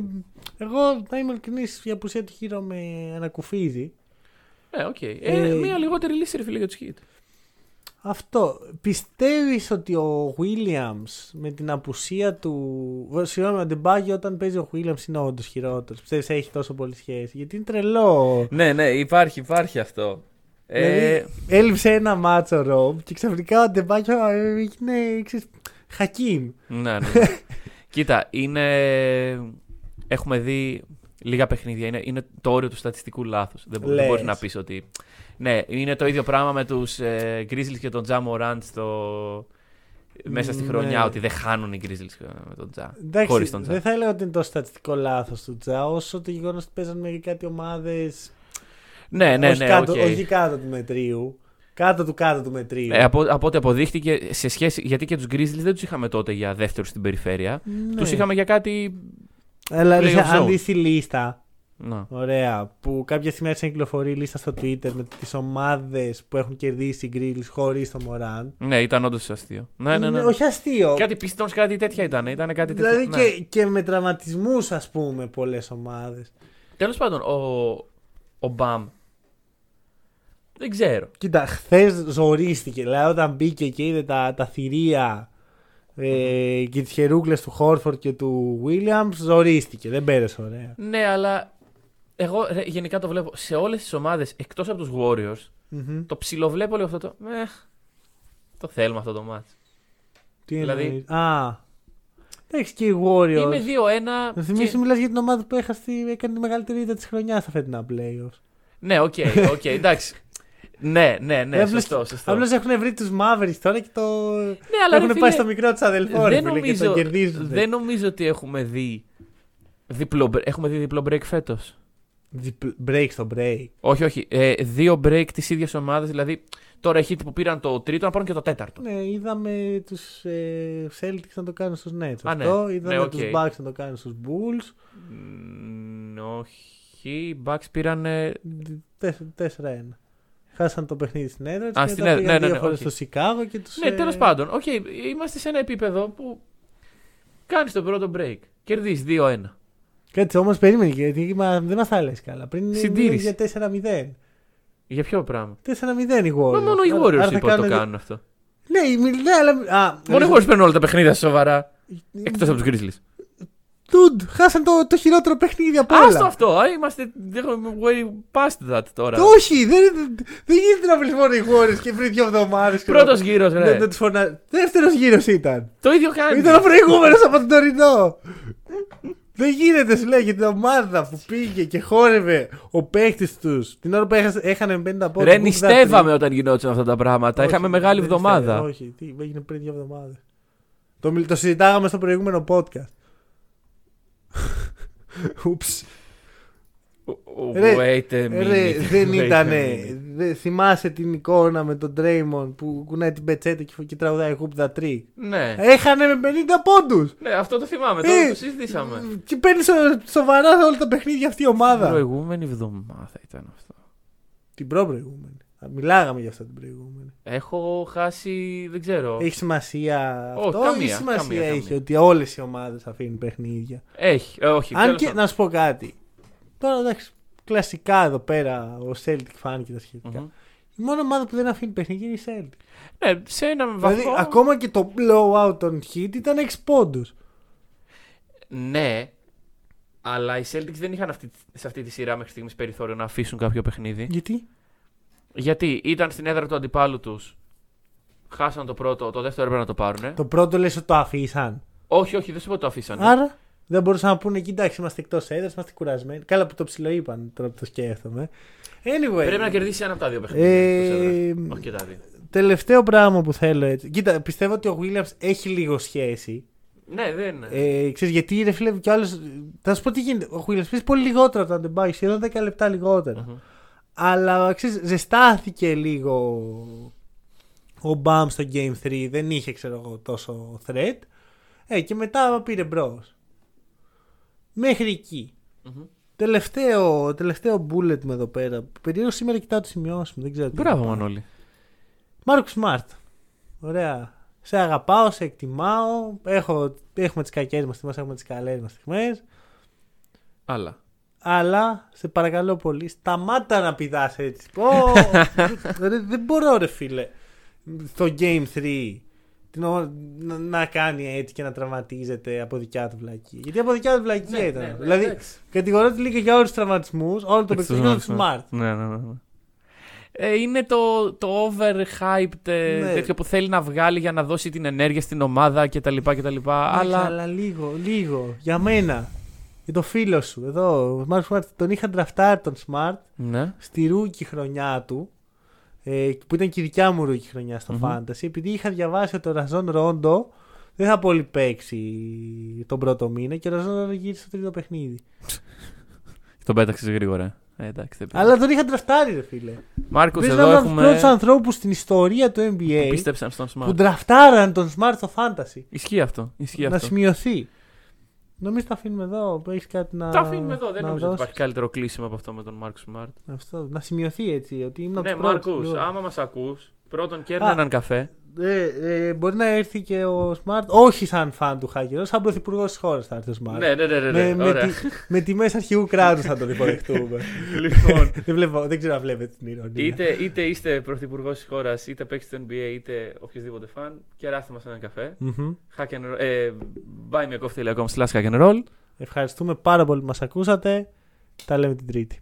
εγώ, θα είμαι ειλικρινής, η απουσία του Herro με ανακουφίζει. Ναι, οκ. Ε, Ε, μία λιγότερη λύση, ρε φίλε, για τους Heat. Αυτό. Πιστεύεις ότι ο Williams με την απουσία του. Βα- Συγγνώμη, ο Ντεμπάγιο όταν παίζει ο Williams είναι όντως χειρότερος. Πιστεύεις έχει τόσο πολύ σχέση. Γιατί είναι τρελό. Ναι, ναι, υπάρχει, υπάρχει αυτό. Ε, Δηλαδή, έλειψε ένα μάτσο Ρομπ και ξαφνικά ο Ντεμπάγιο ε, είναι. Ξέρεις, Χακίμ. ναι, ναι. Κοίτα, είναι. Έχουμε δει λίγα παιχνίδια. Είναι, είναι το όριο του στατιστικού λάθου. Δεν, μπο- δεν Λες. μπορείς να πεις ότι. Ναι, είναι το ίδιο πράγμα με τους ε, Grizzlies και τον Τζα Morant στο... μέσα στη Ναι. χρονιά. Ότι δεν χάνουν οι Grizzlies με τον Ja. Εντάξει, Χωρίς τον Ja. δεν θα έλεγα ότι είναι το στατιστικό λάθος του Ja, όσο το γεγονός ότι παίζανε με κάτι ομάδες. Ναι, ναι, όχι, ναι. κάτω, οκ. όχι κάτω του μετρίου. Κάτω του κάτω του μετρίου. Ε, από, από ό,τι αποδείχτηκε σε σχέση. Γιατί και τους Grizzlies δεν τους είχαμε τότε για δεύτερου στην περιφέρεια. ναι. Τους είχαμε για κάτι. Αλλά ρε, playoff αν zone. δεις τη λίστα, Να. ωραία, που κάποια στιγμή άρχισε να κυκλοφορεί η λίστα στο Twitter με τις ομάδες που έχουν κερδίσει οι Grizzlies χωρίς το Μωράν. Ναι, ήταν όντως αστείο. Ναι, ναι, ναι. Είναι- Όχι αστείο. Κάτι Pistons, κάτι τέτοια ήταν. Ήταν κάτι τέτοια. δηλαδή ναι. και, και με τραυματισμούς ας πούμε πολλές ομάδες. Τέλος πάντων, ο, ο Μπαμ Δεν ξέρω. Κοίτα, χθες ζορίστηκε. Δηλαδή, όταν μπήκε και είδε τα, τα θηρία ε, και τις χερούκλε του Χόρφορντ και του Williams, ζορίστηκε. Δεν πέρασε ωραία. Ναι, αλλά εγώ ρε, γενικά το βλέπω σε όλες τις ομάδες εκτός από τους Warriors. Μμμ. Το ψιλοβλέπω λίγο αυτό το. Ε, το θέλουμε αυτό το μάτς. Τι Δηλαδή- εννοείς; Α. Εντάξει και οι Warriors. Είναι 2-1. Να θυμίσω, και- μιλάς για την ομάδα που έχασε, έκανε τη μεγαλύτερη ήττα της χρονιάς στα φετινά playoffs. Ναι, οκ, οκ, εντάξει. Ναι, ναι, ναι, Απλώς- σωστό, σωστό. Απλώς έχουν βρει τους Mavericks τώρα και το. Ναι, αλλά έχουν ρε, πάει φίλε, στο μικρό τους αδελφό ρε, δεν, φίλε, και νομίζω, το κερδίζουν. δεν νομίζω ότι έχουμε δει διπλό, bre- έχουμε δει διπλό break φέτος. Break στο break. Όχι, όχι. Ε, δύο break της ίδιας ομάδας. Δηλαδή, τώρα έχει που πήραν το τρίτο να πάρουν και το τέταρτο. Ναι, είδαμε τους ε, Celtics να το κάνουν στους Nets. Α, ναι. Αυτό. Είδαμε Ναι, οκ. τους Bucks να το κάνουν στους Bulls. Μ, όχι. Οι Bucks πήραν. ε, 4-1. Χάσαν το παιχνίδι στην έδρα τους. Α, και στην μετά έδρα, πήγαν ναι, ναι, δύο ναι, φορές όχι. στο Σικάγο και τους... Ναι, ε, τέλος πάντων. Οκ, είμαστε σε ένα επίπεδο που κάνεις το πρώτο break. Κερδίζεις 2-1. Κάτσε όμως περίμενε γιατί μα- δεν μας τα λες καλά. Πριν Συντήρηση. για 4-0. Για ποιο πράγμα; 4-0 οι Warriors. Μα μόνο οι Άρα- Warriors άρα θα είπα ότι το κάνουν- κάνουν αυτό. Ναι, οι- ναι, αλλά. Α, Μόνο οι Warriors παίρνουν όλα τα παιχνίδια σοβαρά. Ε, Εκτός από τους Grizzlies. Dude, χάσαν το, το χειρότερο παιχνίδι από όλα. Άστο αυτό. Α, είμαστε έχουμε way past that τώρα. Όχι, δεν, δεν γίνεται να βρει μόνο οι Warriors και πριν δύο εβδομάδες. Πρώτος γύρος, ρε. Δεν τους φωνα... Δεύτερος γύρος ήταν. Το ίδιο κάνει. Ήταν ο προηγούμενος από τον τωρινό. Δεν γίνεται, σου λέει, για την ομάδα που πήγε και χόρευε ο παίκτης τους την ώρα που έχασε- έχανε 50 πόντου. Ρε, νηστεύαμε όταν γινόταν αυτά τα πράγματα. Είχαμε μεγάλη εβδομάδα. Όχι, τι, έγινε πριν δύο εβδομάδες. Το, μιλ- το συζητάγαμε στο προηγούμενο podcast. Ούψ. Ρε, Wait a minute. Ρε, δεν wait a ήτανε. minute. Δε, θυμάσαι την εικόνα με τον Draymond που κουνάει την πετσέτα και, και τραγουδάει Hoop the Tree; Ναι. Έχανε με 50 πόντους! Ναι, αυτό το θυμάμαι. Ε, Τώρα το συζητήσαμε. Και παίρνει σο- σοβαρά όλα τα παιχνίδια αυτή η ομάδα. Προηγούμενη εβδομάδα ήταν αυτό. Την προ-προηγούμενη. Α, Μιλάγαμε για αυτό την προηγούμενη. Έχω χάσει. Δεν ξέρω. Έχει σημασία Όχι, αυτό καμία, ή σημασία καμία, έχει καμία. ότι όλες οι ομάδες αφήνουν παιχνίδια; Έχει. ε, όχι. Αν τέλος και πάντων. να σου πω κάτι. Τώρα εντάξει, κλασικά εδώ πέρα ο Celtic fan και τα σχετικα Μμμ. Η μόνη ομάδα που δεν αφήνει παιχνίδια είναι η Celtic. Ναι, σε ένα βαθμό. Δηλαδή ακόμα και το blowout των hit ήταν 6 πόντους. Ναι. Αλλά οι Celtics δεν είχαν αυτή, σε αυτή τη σειρά μέχρι στιγμής περιθώριο να αφήσουν κάποιο παιχνίδι. Γιατί; Γιατί ήταν στην έδρα του αντιπάλου τους. Χάσαν το πρώτο, το δεύτερο έπρεπε να το πάρουν. Το πρώτο λες ότι το αφήσαν. Όχι, όχι, δεν σου πω ότι το αφήσανε. Άρα; Δεν μπορούσαν να πούνε κοιτάξτε, είμαστε εκτός έδρας, είμαστε κουρασμένοι. Καλά που το ψηλό είπαν τώρα που το σκέφτομαι. Anyway, Πρέπει να κερδίσει ένα από τα δύο παιχνίδια. Ε, εκτός έδρας. όχι και τα δύο. τελευταίο πράγμα που θέλω έτσι. Κοίτα, πιστεύω ότι ο Williams έχει λίγο σχέση. Ναι, δεν είναι. Ε, ξέρεις, γιατί ρε φίλε κι άλλος... Θα σου πω τι γίνεται. Ο Williams παίζει πολύ λιγότερο από τον Αντεμπάγιο, σχεδόν 10 λεπτά λιγότερα. Μμμ. Αλλά ξέρεις, ζεστάθηκε λίγο ο Μπαμ στο Game 3. Δεν είχε, ξέρω εγώ, τόσο threat. Ε, και μετά πήρε μπρος. Μέχρι εκεί. Μμμ. Τελευταίο, τελευταίο bullet με εδώ πέρα. Περίεργο σήμερα κοιτάω το σημειώσεις μου. Δεν ξέρω τι Μπράβο, θα πάω. Μανώλη. Μάρκος Σμαρτ. Ωραία. Σε αγαπάω, σε εκτιμάω. Έχω, έχουμε τις κακές μας στιγμές, έχουμε τις καλές μας στιγμές. Άλλα. Αλλά σε παρακαλώ πολύ, σταμάτα να πηδάς έτσι. Πω, ρε, δεν μπορώ, ρε φίλε. Στο Game 3 την ο- να, να κάνει έτσι και να τραυματίζεται από δικιά του βλακία. Γιατί από δικιά του βλακία Ναι, ήταν. ναι, ναι, δηλαδή, εντάξει. κατηγορώ τη λίγκα για όλους τους τραυματισμούς, όλο το παιχνίδι του Smart. Ναι, ναι, ναι. ναι. Ε, είναι το, το overhyped ε, Ναι. τέτοιο που θέλει να βγάλει για να δώσει την ενέργεια στην ομάδα κτλ. κτλ. Αλλά... Αλλά αλλά λίγο, λίγο. Για μένα. Για το φίλο σου. Εδώ, ο Smart Smart. Τον είχα draftάρει τον Smart ναι. στη rookie χρονιά του. Ε, που ήταν και η δικιά μου rookie χρονιά στο Μμμ. Fantasy. Επειδή είχα διαβάσει ότι ο Rajon Rondo δεν θα πολύ παίξει τον πρώτο μήνα και ο Rajon Rondo γύρισε στο τρίτο παιχνίδι. Τον πέταξες γρήγορα. Ε, εντάξει, δεν πειράζει. Αλλά τον είχα draftάρει, ρε φίλε. Μάρκος, Παίζει εδώ έναν από τους πρώτους έχουμε. ανθρώπους στην ιστορία του Που NBA πίστεψαν στον που Smart. draftάραν τον Smart στο Fantasy. Ισχύει αυτό. Ισχύει να αυτό. σημειωθεί. Νομίζω τα αφήνουμε εδώ. Έχεις κάτι να. Τα αφήνουμε εδώ. Δεν να νομίζω ότι δώσεις; υπάρχει καλύτερο κλείσιμο από αυτό με τον Μάρκο Σμαρτ. Αυτό, να σημειωθεί έτσι. Ότι ήμουν από Ναι, τους πρώτους Μάρκο, που λέω. άμα μας ακούς, πρώτον κέρνα Α. έναν καφέ. Ε, ε, μπορεί να έρθει και ο Smart, όχι σαν φαν του Χάκερ, σαν πρωθυπουργός της χώρας θα έρθει ο Smart. Ναι, ναι, ναι. ναι, ναι. με, Ωραία. με, τη, με τιμές αρχηγού κράτους θα τον υποδεχτούμε. λοιπόν, δεν, βλέπω, δεν ξέρω αν βλέπετε την ηρωνία. είτε, είτε είστε πρωθυπουργός της χώρας, είτε παίξετε στο NBA, είτε οποιοδήποτε φαν, κεράστε μας έναν καφέ. Μμμ. Hack and, ε, buymeacoffee.com slash hack and roll. Ευχαριστούμε πάρα πολύ που μας ακούσατε. Τα λέμε την Τρίτη.